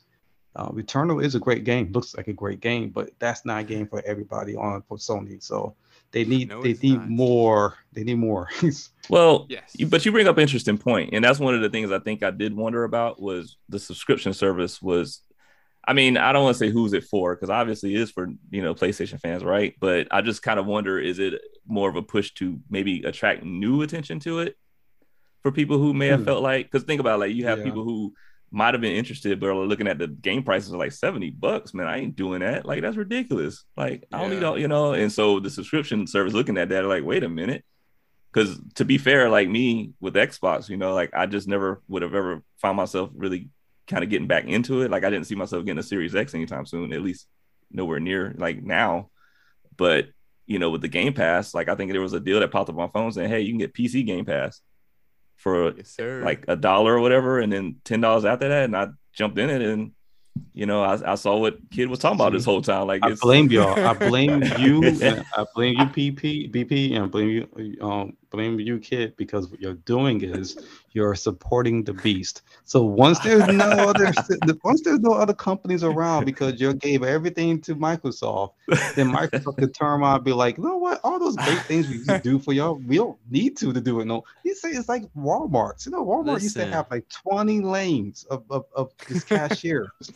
Uh, Returnal is a great game, looks like a great game, but that's not a game for everybody on for Sony. So they need No, they need not. more. They need more. <laughs> Well, Yes. but you bring up an interesting point, and that's one of the things I think I did wonder about was the subscription service was. I mean, I don't want to say who's it for because obviously it is for you know PlayStation fans, right? But I just kind of wonder: is it more of a push to maybe attract new attention to it for people who may have Hmm. felt like? Because think about it, like you have Yeah. people who might have been interested, but looking at the game prices are like seventy bucks. Man, I ain't doing that. Like that's ridiculous. Like I don't need all you know. And so the subscription service looking at that, like, wait a minute because to be fair, like me with Xbox, you know, like I just never would have ever found myself really kind of getting back into it. Like I didn't see myself getting a Series X anytime soon, at least nowhere near like now. But you know, with the Game Pass, like I think there was a deal that popped up on my phone saying, "Hey, you can get PC Game Pass for yes, like a dollar or whatever," and then ten dollars after that, and I jumped in it and. You know, I, I saw what kid was talking about this whole time. Like, I it's blame y'all. I blame <laughs> you. <laughs> and I blame you, PP, BP, and I blame you, um, blame you, kid, because what you're doing is you're supporting the beast. So once there's no other, <laughs> once there's no other companies around because you gave everything to Microsoft, then Microsoft could turn around and be like, you know what? All those great things we used to do for y'all, we don't need to to do it. No, you say it's like Walmart. You know, Walmart used to have like 20 lanes of of, of this cashiers. <laughs>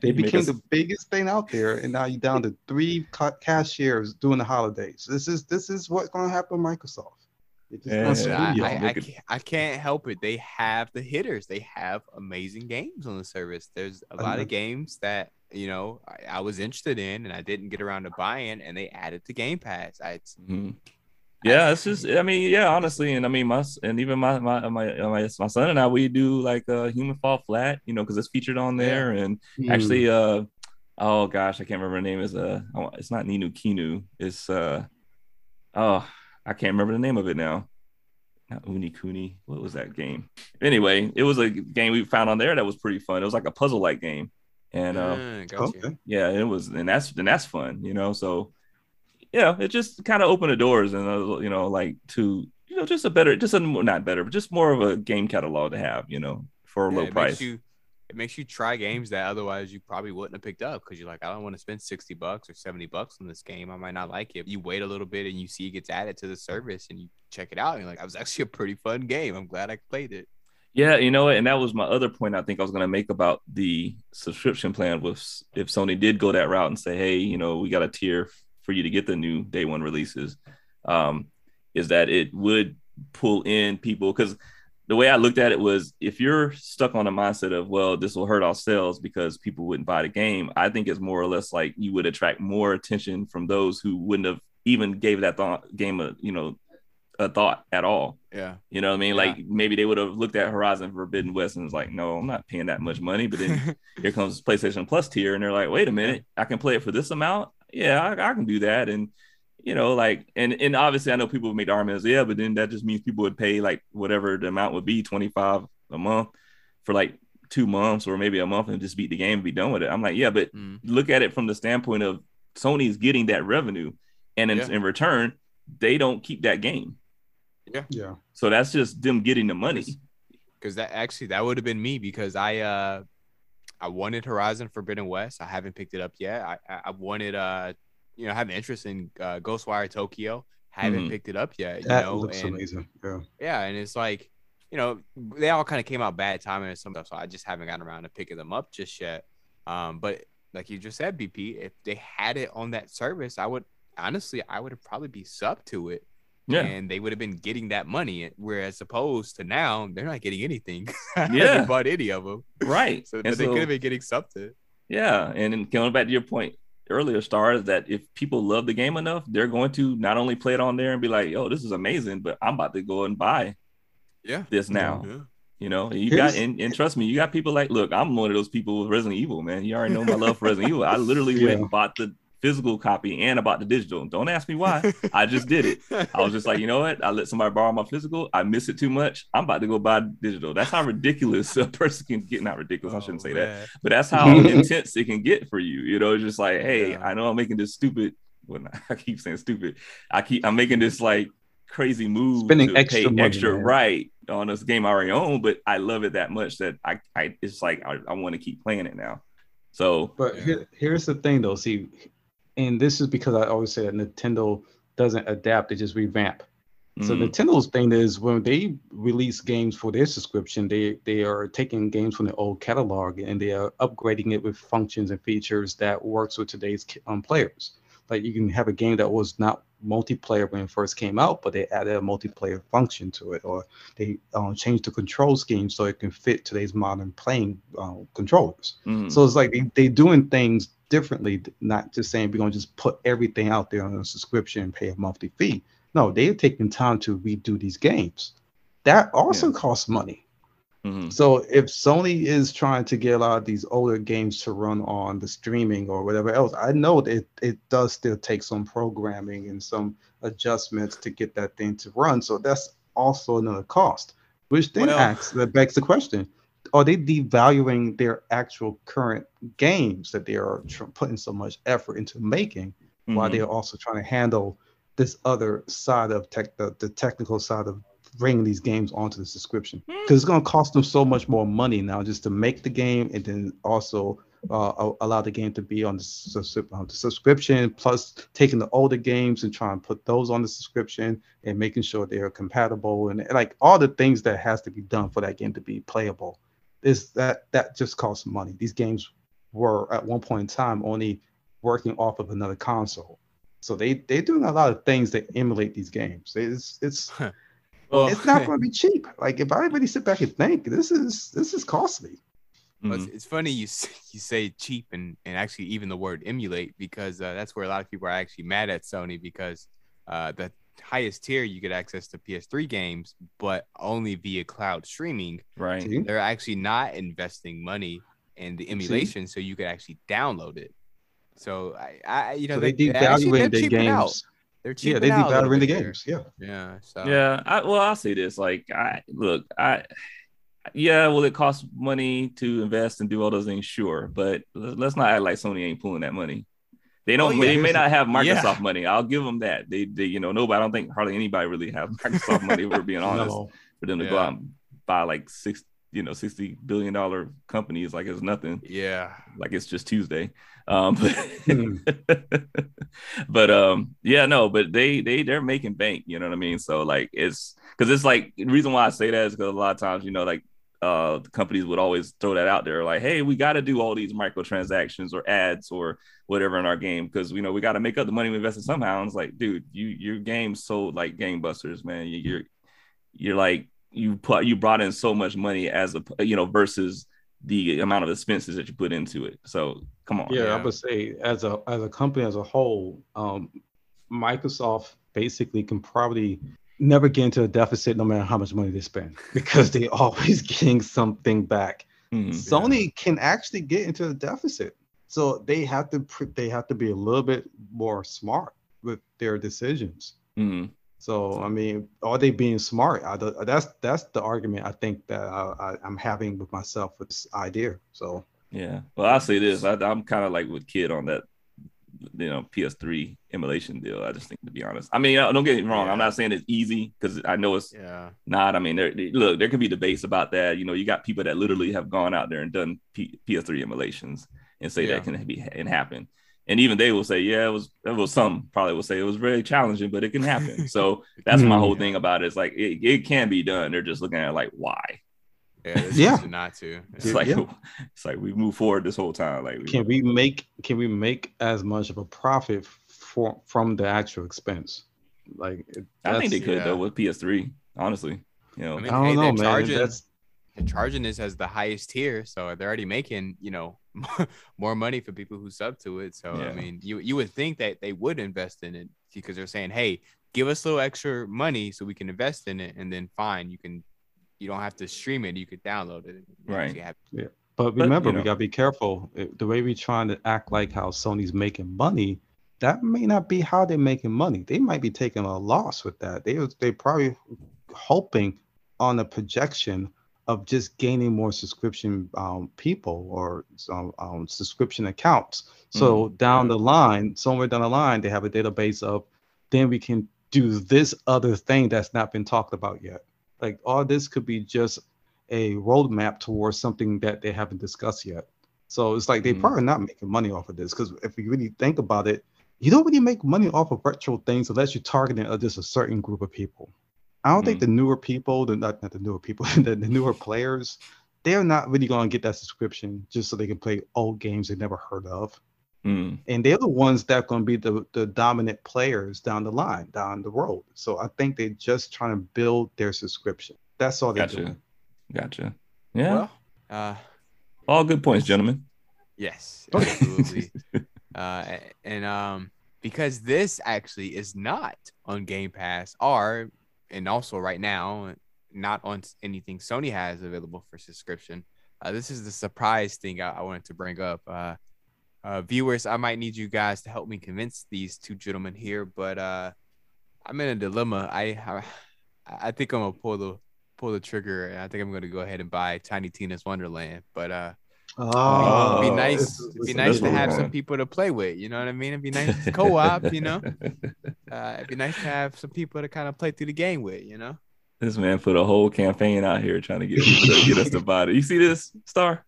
They became us- the biggest thing out there, and now you're down to three ca- cashiers during the holidays. This is this is what's going to happen Microsoft. It's just gonna Yeah. screw Listen, I. I, I, can't, I can't help it. They have the hitters. They have amazing games on the service. There's a lot of games that you know I, I was interested in and I didn't get around to buying, and they added to Game Pass. I, it's, Mhm. Yeah, it's just I mean, yeah, honestly, and I mean my and even my my my my, my son and I we do like uh human fall flat, you know, because it's featured on there and Hmm. actually uh oh gosh, I can't remember the name is uh it's not Ninu Kinu, it's uh oh I can't remember the name of it now. Not Uni Kuni. What was that game? Anyway, it was a game we found on there that was pretty fun. It was like a puzzle like game. And got okay. yeah it was and that's and that's fun you know so yeah it just kind of opened the doors and uh, you know like to you know just a better just a not better but just more of a game catalog to have you know for a Yeah, low price you, it makes you try games that otherwise you probably wouldn't have picked up because you're like, I don't want to spend 60 bucks or 70 bucks on this game. I might not like it. You wait a little bit and you see it gets added to the service and you check it out. And you're like, that was actually a pretty fun game. I'm glad I played it. yeah you know and that was my other point i think i was going to make about the subscription plan with if sony did go that route and say hey you know we got a tier for you to get the new day one releases um is that it would pull in people because the way I looked at it was if you're stuck on a mindset of, well, this will hurt our sales because people wouldn't buy the game, I think it's more or less like you would attract more attention from those who wouldn't have even gave that thought, game a, you know, a thought at all. Yeah. You know what I mean? Yeah. Like maybe they would have looked at Horizon Forbidden West and was like, no, I'm not paying that much money. But then <laughs> here comes PlayStation Plus tier, and they're like, wait a minute, I can play it for this amount. Yeah, I, I can do that. And you know, like, and and obviously, I know people would make the arguments, yeah, but then that just means people would pay like whatever the amount would be, 25 a month for like two months or maybe a month and just beat the game and be done with it. I'm like, yeah, but Mm. look at it from the standpoint of Sony's getting that revenue, and in, Yeah. in return, they don't keep that game. Yeah. Yeah. So that's just them getting the money. because that actually that would have been me because I uh I wanted Horizon Forbidden West. I haven't picked it up yet. I I, I wanted uh you know have an interest in uh, Ghostwire Tokyo. Haven't Mhm. picked it up yet. You That know, looks and amazing. Yeah. yeah, and it's like you know they all kind of came out bad timing and some stuff, so I just haven't gotten around to picking them up just yet. Um, but like you just said, BP, if they had it on that service, I would honestly I would have probably be sub to it Yeah. and they would have been getting that money. Whereas opposed to now, they're not getting anything. <laughs> Yeah. bought any of them. Right. So, but they could have been getting something. Yeah, and then going back to your point earlier, stars that if people love the game enough, they're going to not only play it on there and be like, "Yo, this is amazing," but I'm about to go and buy Yeah. this now. Yeah. You know, you Here's- got and, and trust me, you got people like, look, I'm one of those people with Resident Evil, man. You already know my love for Resident Evil. I literally <laughs> Yeah. went and bought the physical copy and I bought the digital. Don't ask me why. I just did it. I was just like, you know what? I let somebody borrow my physical. I miss it too much. I'm about to go buy digital. That's how ridiculous a person can get. Not ridiculous. I shouldn't Oh, say that oh, but that's how <laughs> intense it can get for you. You know, it's just like, hey, Yeah. I know I'm making this stupid. Well, <laughs> I keep saying stupid. I keep I'm making this like crazy move, Spending to extra pay money, extra man. right on this game I already own, but I love it that much that I, I it's like I, I want to keep playing it now. So But here, here's the thing, though. See, and this is because I always say that Nintendo doesn't adapt; they just revamp. So mm, Nintendo's thing is when they release games for their subscription, they they are taking games from the old catalog and they are upgrading it with functions and features that works with today's um, players. Like you can have a game that was not multiplayer when it first came out, but they added a multiplayer function to it, or they um, changed the control scheme so it can fit today's modern playing uh, controllers. mm, So it's like they they're doing things differently, not just saying we're gonna just put everything out there on a subscription and pay a monthly fee. No, they're taking time to redo these games. That also costs money. Mhm, So if Sony is trying to get a lot of these older games to run on the streaming or whatever else, I know that it, it does still take some programming and some adjustments to get that thing to run. So that's also another cost, which then Well- asks that begs the question: Are they devaluing their actual current games that they are tr- putting so much effort into making, while mhm. they're also trying to handle this other side of tech, the, the technical side of bringing these games onto the subscription? Because it's going to cost them so much more money now just to make the game and then also uh, allow the game to be on the, on the subscription, plus taking the older games and trying to put those on the subscription and making sure they are compatible and like all the things that has to be done for that game to be playable. Is that that just costs money? These games were at one point in time only working off of another console. So they they're doing a lot of things that emulate these games. It's it's Well, it's not <laughs> going to be cheap. Like if I really sit back and think, this is this is costly. Well, it's, it's funny you <laughs> you say cheap and and actually even the word emulate because uh, that's where a lot of people are actually mad at Sony because uh, the highest tier you get access to PS3 games, but only via cloud streaming. right. See? They're actually not investing money in the emulation, so you could actually download it. So I, I you know, So they they, they actually- they're devaluing the cheaping out. Games. They're Yeah, cheaping they out a little the there. games. Yeah. Yeah. So Yeah, I, well, I'll say this: like, I look, I, yeah, will it cost money to invest and do all those things? Sure, but let- let's not act like Sony ain't pulling that money. They don't. Oh, yeah. They may not have <laughs> Yeah. Microsoft money. I'll give them that. They, they, you know, nobody. I don't think hardly anybody really have Microsoft money. If we're being <laughs> honest, No. for them to go out and buy like six, you know, sixty billion dollar company is like it's nothing. yeah. Like it's just Tuesday. Um, Hmm. but, <laughs> but um, yeah, no, but they they they're making bank. You know what I mean? So like it's because it's like the reason why I say that is because a lot of times you know like uh companies would always throw that out there like hey we got to do all these microtransactions or ads or whatever in our game because you know we got to make up the money we invested somehow and it's like dude you your game sold like gangbusters man you, you're you're like you put you brought in so much money as a you know versus the amount of expenses that you put into it so come on Yeah, Yeah. I would say as a as a company as a whole, um, Microsoft basically can probably never get into a deficit no matter how much money they spend <laughs> because they always <laughs> getting something back. Mhm. Sony can actually get into a deficit, so they have to pr- they have to be a little bit more smart with their decisions. Mhm. So I mean, are they being smart? I, that's that's the argument I think that I, I, I'm having with myself with this idea. So Yeah. Well, I'll say this. I, I'm kind of like with Kid on that, you know, PS3 emulation deal. I just think, to be honest, I mean, uh, don't get me wrong. I'm not saying it's easy because I know it's Yeah. not. I mean, there, look, there could be debates about that. You know, you got people that literally have gone out there and done P- PS3 emulations and say Yeah. that can be and happen. And even they will say, yeah, it was. It was some probably will say it was very challenging, but it can happen. so <laughs> that's my whole mm-hmm. thing about it. It's like it, it can be done. They're just looking at it like why. Yeah. <laughs> Yeah. Not to. It's Yeah. like Yeah. <laughs> it's like we move forward this whole time. Like we- can we make can we make as much of a profit for, from the actual expense? Like it- I think they that's- could yeah. though with PS3. Honestly, you know, I mean, I don't hey, know, they're man. charging- That's They're charging this as the highest tier, so they're already making you know <laughs> more money for people who sub to it. So Yeah. I mean, you you would think that they would invest in it because they're saying, hey, give us a little extra money so we can invest in it, and then fine, you can you don't have to stream it, you could download it. Right. if you have- But But, remember, you know. we gotta be careful. It- The way we're trying to act like how Sony's making money, that may not be how they're making money. They might be taking a loss with that. They was they probably hoping on a projection of just gaining more subscription um, people or um, um, subscription accounts. So down the line, somewhere down the line, they have a database of then we can do this other thing that's not been talked about yet. Like all this could be just a roadmap towards something that they haven't discussed yet. So it's like they're Mhm. probably not making money off of this because if you really think about it, you don't really make money off of virtual things unless you're targeting uh, just a certain group of people. I don't think the newer people, the not, not the newer people, <laughs> the, the newer players, they're not really going to get that subscription just so they can play old games they've never heard of. Mm, And they're the ones that are going to be the, the dominant players down the line, down the road. So I think they're just trying to build their subscription. That's all they're gotcha, doing. gotcha. Yeah, Well, uh, all good points, gentlemen. Yes, <laughs> absolutely. uh, and um, because this actually is not on Game Pass, or and also right now not on anything Sony has available for subscription. Uh, this is the surprise thing I, I wanted to bring up. Uh, uh, viewers, I might need you guys to help me convince these two gentlemen here, but uh, I'm in a dilemma. I I, I think I'm gonna pull the pull the trigger, and I think I'm gonna go ahead and buy Tiny Tina's Wonderland. But uh, Oh, it'd be Oh, nice. It'd be nice to have some people to play with. You know what I mean? It'd be nice to <laughs> co-op. You know, <laughs> uh, it'd be nice to have some people to kind of play through the game with. You know, this man put a whole campaign out here trying to get to get us to buy it. You see this star?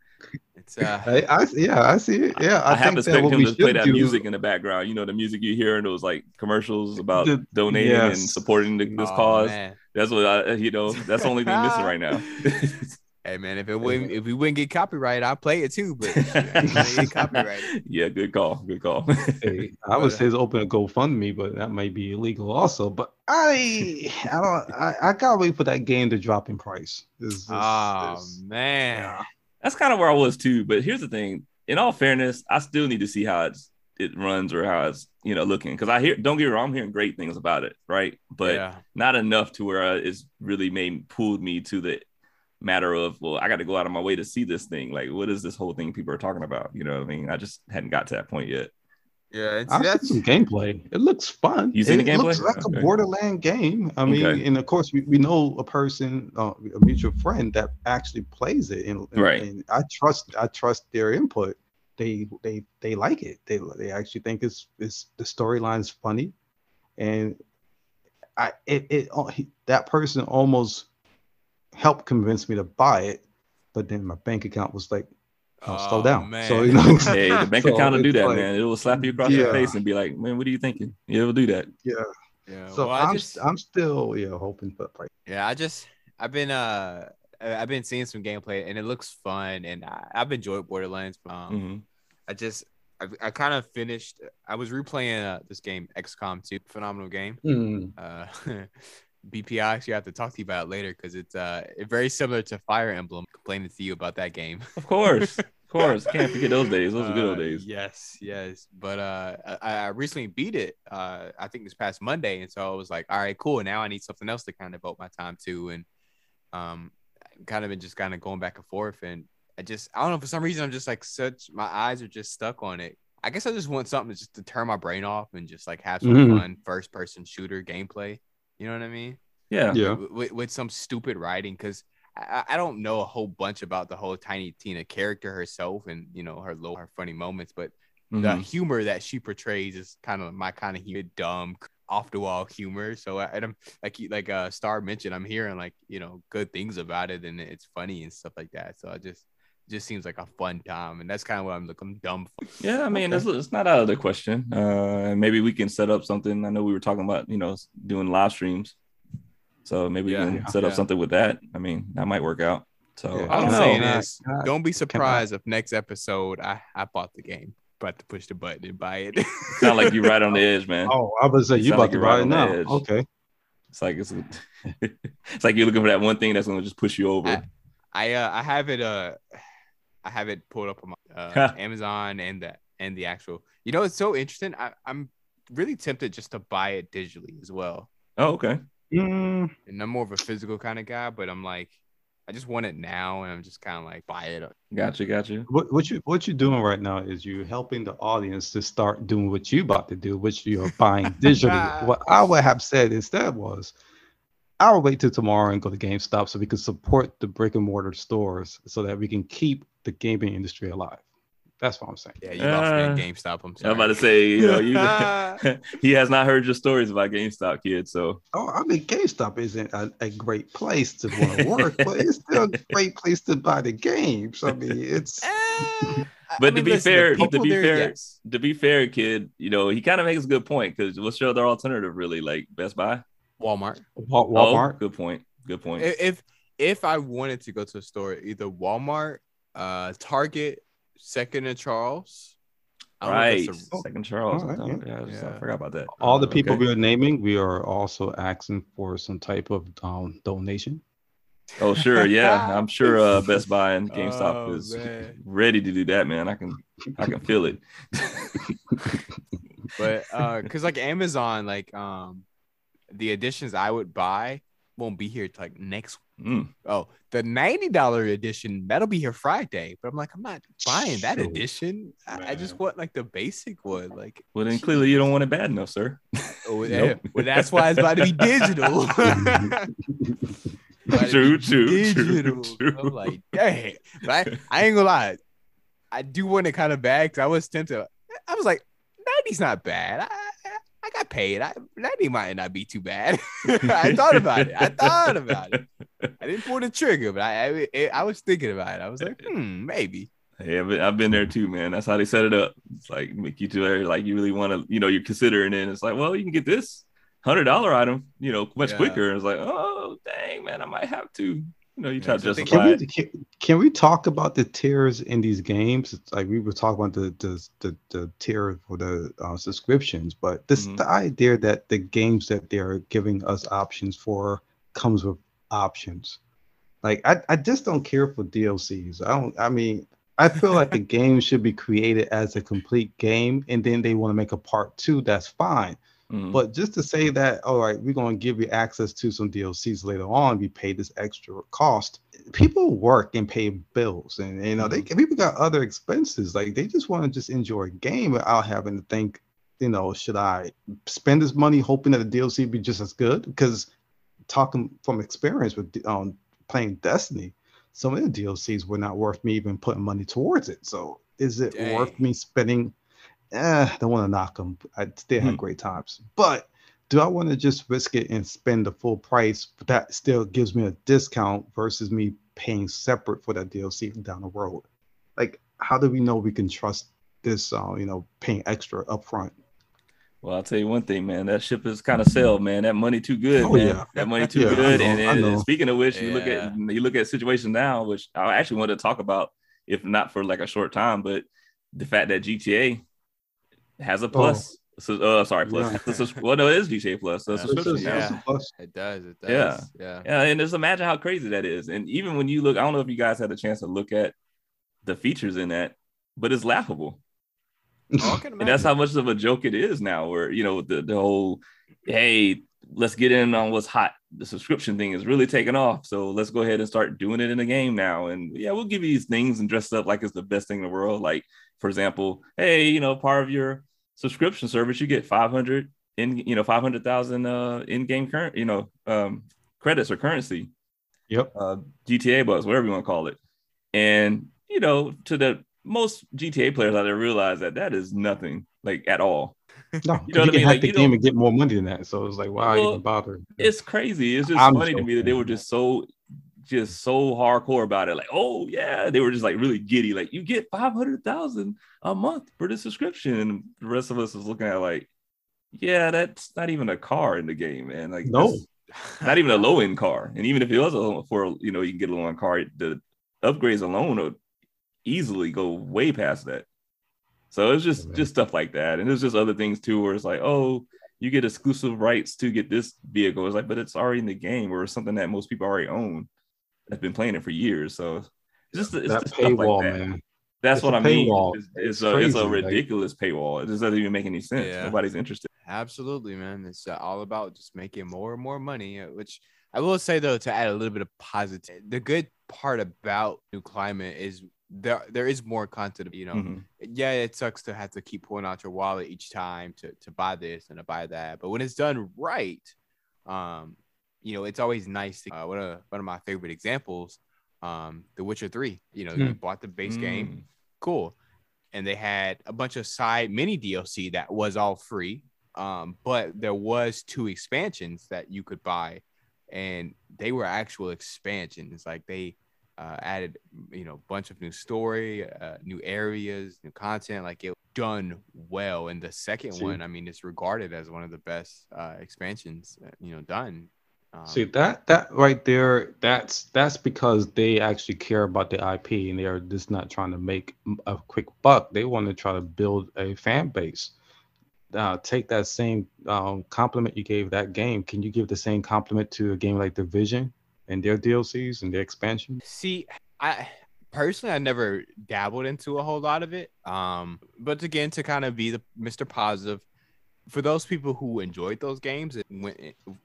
it's uh, <laughs> I, I yeah, I see it. Yeah, I, I, have think to that expect him to play that do- music in the background. You know, the music you hear in those like commercials about The- donating and supporting the, this oh, cause. man. That's what I, you know. That's the only thing missing right now. Hey man, if it wouldn't, if we wouldn't get copyright, I'd play it too. But <laughs> shit, I ain't gonna get copyrighted. yeah, good call. Good call. Hey, I would say it's open to GoFundMe, but that might be illegal also. But I, I don't, I, I gotta wait for that game to drop in price. This, this, Oh this- man, yeah. That's kind of where I was too. But here's the thing: in all fairness, I still need to see how it's it runs or how it's you know looking because I hear don't get me wrong, I'm hearing great things about it, right? But yeah, not enough to where uh, it's really made pulled me to the matter of well, I got to go out of my way to see this thing. Like, what is this whole thing people are talking about? You know what I mean? I just hadn't got to that point yet. yeah. And see, I've seen that's some gameplay. It looks fun. You seen it the looks like Okay. a Borderland game. I mean, Okay. and of course, we, we know a person, uh, a mutual friend that actually plays it, and, and- Right. and I trust I trust their input. They they they like it. They they actually think it's it's the storyline's funny, and I it it uh, that person almost helped convince me to buy it, but then my bank account was like, oh, slow Oh, down. man. So you know, Hey, the bank So account will do that, like- man. It will slap you across Yeah. your face and be like, "Man, what are you thinking?" Yeah, it will do that. yeah. yeah. So well, I I'm just, I'm still yeah hoping for the price. Yeah, I just I've been uh I- I've been seeing some gameplay and it looks fun and I, I've enjoyed Borderlands. Um, Mhm. I just I, I kind of finished. I was replaying uh, this game XCOM 2, phenomenal game. Hmm. Uh, <laughs> BP, I actually have to talk to you about it later because it's uh very similar to Fire Emblem. Complaining to you about that game. Of course. <laughs> Of course, can't forget those days. Those are good old Uh, days. Yes, yes. But uh, I, I recently beat it. Uh, I think this past Monday, and so I was like, all right, cool. Now I need something else to kind of devote my time to, and um, kind of been just kind of going back and forth, and I just I don't know for some reason I'm just like such my eyes are just stuck on it. I guess I just want something just to turn my brain off and just like have some Mhm. fun first person shooter gameplay. You know what I mean? Yeah. Yeah. with, with, with some stupid writing because I, I don't know a whole bunch about the whole Tiny Tina character herself and you know her low her funny moments, but the Mhm. humor that she portrays is kind of my kind of humor, dumb, off the wall humor. So I, and I'm like you- like uh Star mentioned, I'm hearing like you know good things about it and it's funny and stuff like that. So I just it just seems like a fun time, and that's kind of what I'm looking dumb. For. Yeah, I mean, Okay. it's, it's not out of the question. Uh, maybe we can set up something. I know we were talking about, you know, doing live streams. So maybe Yeah, we yeah, can set up yeah. something with that. I mean, that might work out. So Yeah. I All don't I'm know. saying Can is, can don't be surprised if next episode I I bought the game, about to push the button and buy it. Sound like you're right on the edge, man. <laughs> Oh, I was say You you sound about like to you're buy right it on the now. edge. Okay. It's like it's <laughs> it's like you're looking for that one thing that's gonna just push you over. I uh I have it uh I have it pulled up on my uh, Amazon and the and the actual. You know, it's so interesting. I, I'm really tempted just to buy it digitally as well. oh, okay. Mm, And I'm more of a physical kind of guy, but I'm like, I just want it now, and I'm just kind of like buy it. Gotcha, gotcha. what what you what you're doing right now is you helping the audience to start doing what you about to do, which you're buying <laughs> digitally. what I would have said instead was, I will wait till tomorrow and go to GameStop so we can support the brick and mortar stores so that we can keep the gaming industry alive. That's what I'm saying. Yeah, you lost me Uh, at GameStop. I'm I'm about to say, you know, you <laughs> <laughs> he has not heard your stories about GameStop, kid. So Oh, I mean, GameStop isn't a, a great place to want to work, but it's still a <laughs> great place to buy the games. I mean, it's Eh, I But to be listen, fair- to be there, fair, yes. to be fair, kid, you know, he kind of makes a good point because what's your other alternative really? Like Best Buy? Walmart. Wal- Oh, Walmart. good point. Good point. If if I wanted to go to a store, either Walmart, uh, Target, Second and Charles. I don't know if right. a- Second Charles. All right, Oh, yeah. yeah, I, just- I forgot about that. All the Uh, people okay. we are naming, we are also asking for some type of um, donation. Oh, sure. <laughs> Yeah. I'm sure uh, Best Buy and <laughs> GameStop Oh, is man. ready to do that, man. I can I can feel it. <laughs> but uh because like amazon like um the editions i would buy won't be here till, like next Mm. oh the $90 edition that'll be here friday but i'm like i'm not buying that Shoot, edition I, I just want like the basic one like Well, then clearly you don't want it bad enough, sir. oh, <laughs> Nope. yeah. well that's why it's about to be digital <laughs> <laughs> About to True, be true, true, true. i'm like dang but I, I ain't gonna lie i do want it kind of bad because i was tempted i was like 90's not bad I, I, got paid. I, 90 might not be too bad. <laughs> I thought about it. I thought about it. I didn't pull the trigger, but I, I I was thinking about it. I was like, hmm, maybe. Hey, I've been, I've been there too, man. That's how they set it up. It's like make you to like you really want to, you know, you're considering it. And it's like, well, you can get this hundred dollar item, you know, much Yeah. quicker. And it's like, oh, dang, man, I might have to. You know, you try Yeah, to justify Can it. we, can, can we talk about the tiers in these games? It's like we were talking about the the the, the tier for the uh, subscriptions, but this Mhm. the idea that the games that they're giving us options for comes with options. Like I, I just don't care for DLCs. I don't. I mean, I feel like a <laughs> game should be created as a complete game, and then they want to make a part two. That's fine. Mhm. But just to say that, all right, we're going to give you access to some DLCs later on, we pay this extra cost. People work and pay bills, and you know, they people got other expenses. Like they just want to just enjoy a game without having to think, you know, should I spend this money hoping that the DLC be just as good? Because talking from experience with um, playing Destiny, some of the DLCs were not worth me even putting money towards it. So is it worth me spending? Eh, don't want to knock them. I still had Hmm. great times, but do I want to just risk it and spend the full price? But that still gives me a discount versus me paying separate for that DLC down the road. Like, how do we know we can trust this? Uh, you know, paying extra upfront. Well, I'll tell you one thing, man. That ship is kind of sailed, man. That money too good, Oh, man. yeah. That money <laughs> too Yeah, good. know, and, I and speaking of which, you look at you look at situation now, which I actually wanted to talk about, if not for like a short time, but the fact that GTA has a plus. So, uh, sorry, plus. Oh. Yeah. <laughs> The sus- well, no, it is GTA plus. The Yeah. subscription This yeah. this is plus. It does. It does. Yeah. Yeah. Yeah, and just imagine how crazy that is. And even when you look, I don't know if you guys had a chance to look at the features in that, but it's laughable. Oh, I <laughs> And that's how much of a joke it is now, where you know the the whole hey, let's get in on what's hot. The subscription thing is really taking off. So let's go ahead and start doing it in the game now. And yeah, we'll give you these things and dress up like it's the best thing in the world. Like, for example, hey, you know, part of your subscription service, you get 500 in, you know, 500,000 uh in-game current, you know, um credits or currency, Yep. uh GTA bucks, whatever you want to call it. And you know, to the most GTA players out there realize that that is nothing like at all. <laughs> No, You you, know I can mean? hack Like, the game and get more money than that. So it's like, why Well, even bother? It's crazy. It's just I'm funny to me that they were just so just so hardcore about it. Like, oh yeah, they were just like really giddy. Like, you get five hundred thousand a month for this subscription, and the rest of us is looking at like, yeah, that's not even a car in the game, man. Like, No. <laughs> not even a low end car. And even if it was a for you know you can get a low end car, the upgrades alone would easily go way past that. So it's just man. just stuff like that, and there's just other things too, where it's like, oh, you get exclusive rights to get this vehicle. It's like, but it's already in the game, or something that most people already own. That's been playing it for years. So it's just it's that just stuff like that. man. That's It's what a I mean. It's, it's It's a it's a crazy, like- ridiculous paywall. It just doesn't even make any sense. Yeah. Nobody's interested. Absolutely, man. It's uh, all about just making more and more money. uh, Which I will say though, to add a little bit of positive, the good part about New Climate is there there is more content. You know, Mhm. yeah, it sucks to have to keep pulling out your wallet each time to to buy this and to buy that, but when it's done right, um, you know, it's always nice. To, uh, one of one of my favorite examples, um, The Witcher Three. You know, you Hmm. bought the base game, Mm. cool. And they had a bunch of side mini DLC that was all free. Um, but there was two expansions that you could buy, and they were actual expansions. Like they uh, added, you know, a bunch of new story, uh, new areas, new content. Like it done well. And the second See. one, I mean, it's regarded as one of the best uh, expansions, uh, you know, done. Um, See that that right there, that's that's because they actually care about the IP and they are just not trying to make a quick buck. They want to try to build a fan base. Uh, take that same um, compliment you gave that game. Can you give the same compliment to a game like Division and their DLCs and their expansion? See, I personally I never dabbled into a whole lot of it. Um, but again, to kind of be the Mr. Positive, for those people who enjoyed those games and went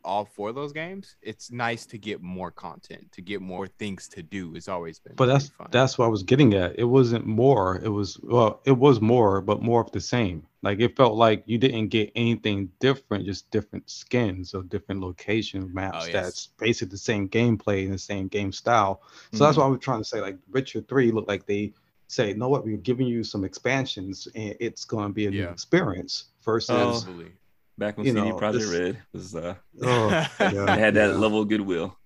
all for those games, it's nice to get more content, to get more things to do. It's always been But that's fun. that's what I was getting at. It wasn't more. It was well, it was more, but more of the same. Like it felt like you didn't get anything different, just different skins or different location maps. Oh, yes. That's basically the same gameplay and the same game style. So that's Mhm. what I was trying to say. Like Witcher Three looked like they say, "You know what? We're giving you some expansions, and it's going to be a new experience." Versus, Oh. Absolutely. Back when You CD know, Projekt this- Red was uh, oh, <laughs> they yeah, had that yeah. level of goodwill.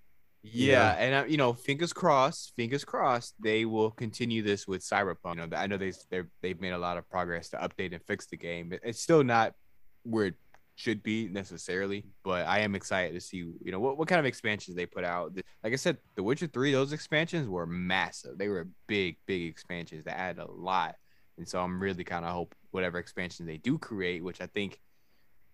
Yeah, and uh, you know, fingers crossed, fingers crossed, they will continue this with Cyberpunk. You know, I know they they're, they've made a lot of progress to update and fix the game. It's still not where it should be necessarily, but I am excited to see you know what, what kind of expansions they put out. Like I said, The Witcher Three, those expansions were massive. They were big, big expansions that added a lot, and so I'm really kind of hope whatever expansions they do create, which I think.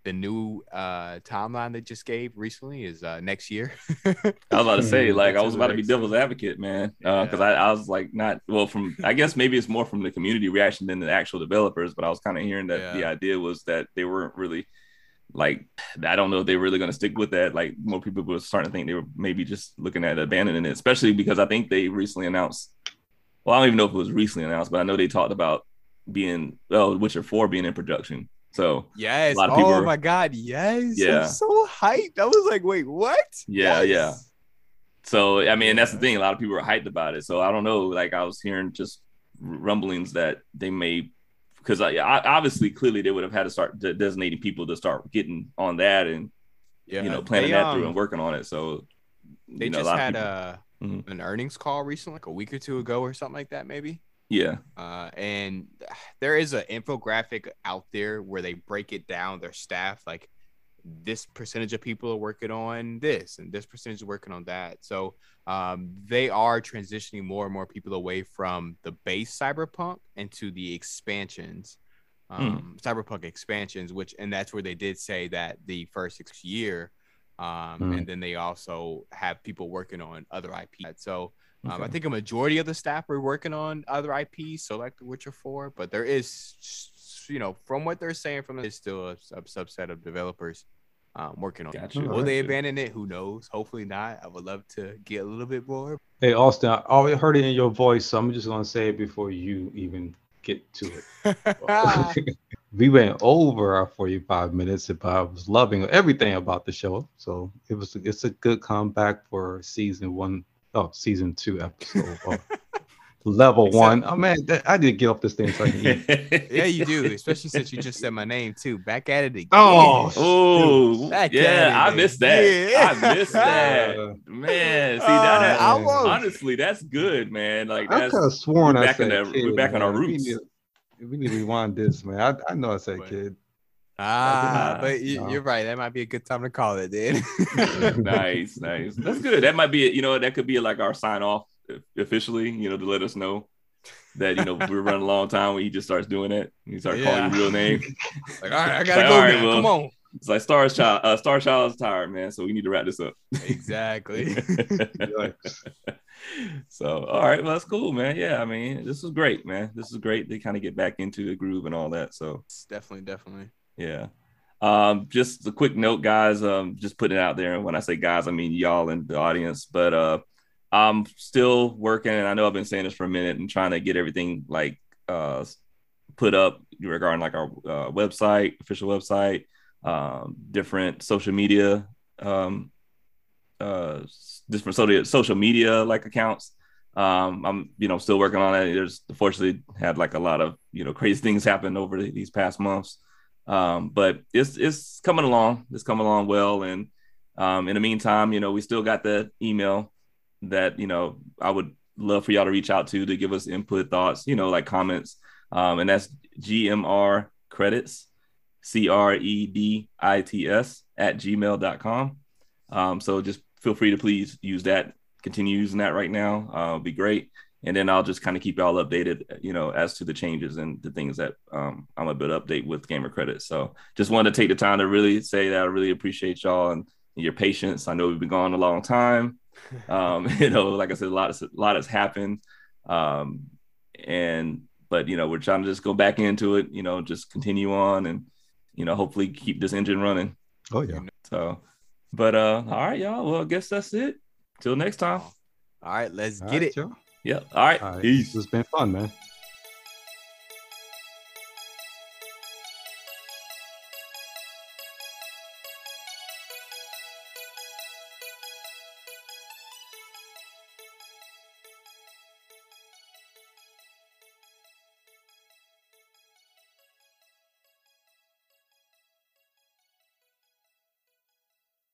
The new uh, timeline they just gave recently is uh, next year. <laughs> I was about to say, Mhm. like, I was about to be devil's advocate, man, because Yeah. I, I was like, not well. From I guess maybe it's more from the community reaction than the actual developers, but I was kind of hearing that the idea was that they weren't really like. I don't know if they're really going to stick with that. Like, more people were starting to think they were maybe just looking at abandoning it, especially because I think they recently announced. Well, I don't even know if it was recently announced, but I know they talked about being oh, Witcher Four being in production. So Yes. a lot of oh people oh are- my god, yes. Yeah. I'm so hyped. I was like, wait, what? Yeah, yeah. So I mean, that's the thing. A lot of people are hyped about it. So I don't know. Like I was hearing just rumblings that they may, because I, I obviously clearly they would have had to start de- designating people to start getting on that and Yeah. you know planning they, that through um, and working on it. So They know, just a had people, a Mhm. an earnings call recently, like a week or two ago or something like that, maybe. yeah, Uh, and <sighs> there is an infographic out there where they break it down their staff like this percentage of people are working on this and this percentage is working on that so um, they are transitioning more and more people away from the base cyberpunk into the expansions um, cyberpunk expansions which and that's where they did say that the first six year Um, Mm. and then they also have people working on other IP. So um, I think a majority of the staff are working on other IPs, so like The Witcher 4, but there is, you know, from what they're saying, from it's still a, sub- subset of developers um, working on it. Gotcha. Will they abandon it? Who knows? Hopefully not. I would love to get a little bit more. Hey Austin, I already heard it in your voice, so I'm just gonna say it before you even get to it. <laughs> <laughs> we went over our 45 minutes, but I was loving everything about the show. So it was it's a good comeback for season one, oh season two episode. <laughs> of level Except- one. Oh man, that- I did get off this thing so I can eat. <laughs> yeah, you do, especially since you just said my name too. Back at it again. Oh, Oh, yeah, at I it missed that. again. I missed that. Uh, <laughs> Man, see Uh, that, I won't- honestly, that's good, man. Like I that's could have sworn we're I back in said the- kid. we're back on our man. We roots. need, we need to rewind this, man. I, I know I said But- kid. Ah, but you, no. you're right. That might be a good time to call it, then. <laughs> nice, nice. That's good. That might be, you know, that could be like our sign off officially, you know, to let us know that you know <laughs> we're running a long time when he just starts doing it. He starts calling your real name. <laughs> Like, all right, I gotta Like, go all right, now. well- Come on. It's like Star Child. Uh, Star Child is tired, man. So we need to wrap this up. Exactly. <laughs> So all right, well that's cool, man. Yeah, I mean this is great, man. This is great to kind of get back into the groove and all that. So definitely, definitely. yeah. Um, just a quick note, guys. Um, just putting it out there. And when I say guys, I mean y'all in the audience. But uh, I'm still working, and I know I've been saying this for a minute and trying to get everything like uh put up regarding like our uh, website, official website, um, different social media, um, uh, different social media like accounts. Um, I'm you know still working on it. There's unfortunately had like a lot of you know crazy <laughs> things happen over the, these past months. Um, but it's it's coming along. It's coming along well. And um, in the meantime, you know, we still got the email that you know I would love for y'all to reach out to to give us input, thoughts, you know, like comments. Um, and that's GMR credits, C R E D I T S at gmail.com. Um, so just feel free to please use that. Continue using that right now. Uh, be great. And then I'll just kind of keep y'all updated, you know, as to the changes and the things that um, I'm a bit update with Gamer Credits. So just wanted to take the time to really say that I really appreciate y'all and your patience. I know we've been gone a long time. Um, <laughs> you know, like I said, a lot, a lot has happened. Um, and but you know, we're trying to just go back into it. You know, just continue on and you know, hopefully keep this engine running. Oh yeah. So, but uh, all right, y'all. Well, I guess that's it. Till next time. All right, let's All get right, it. y'all. Yep. All right. All right. Peace. It's been fun, man.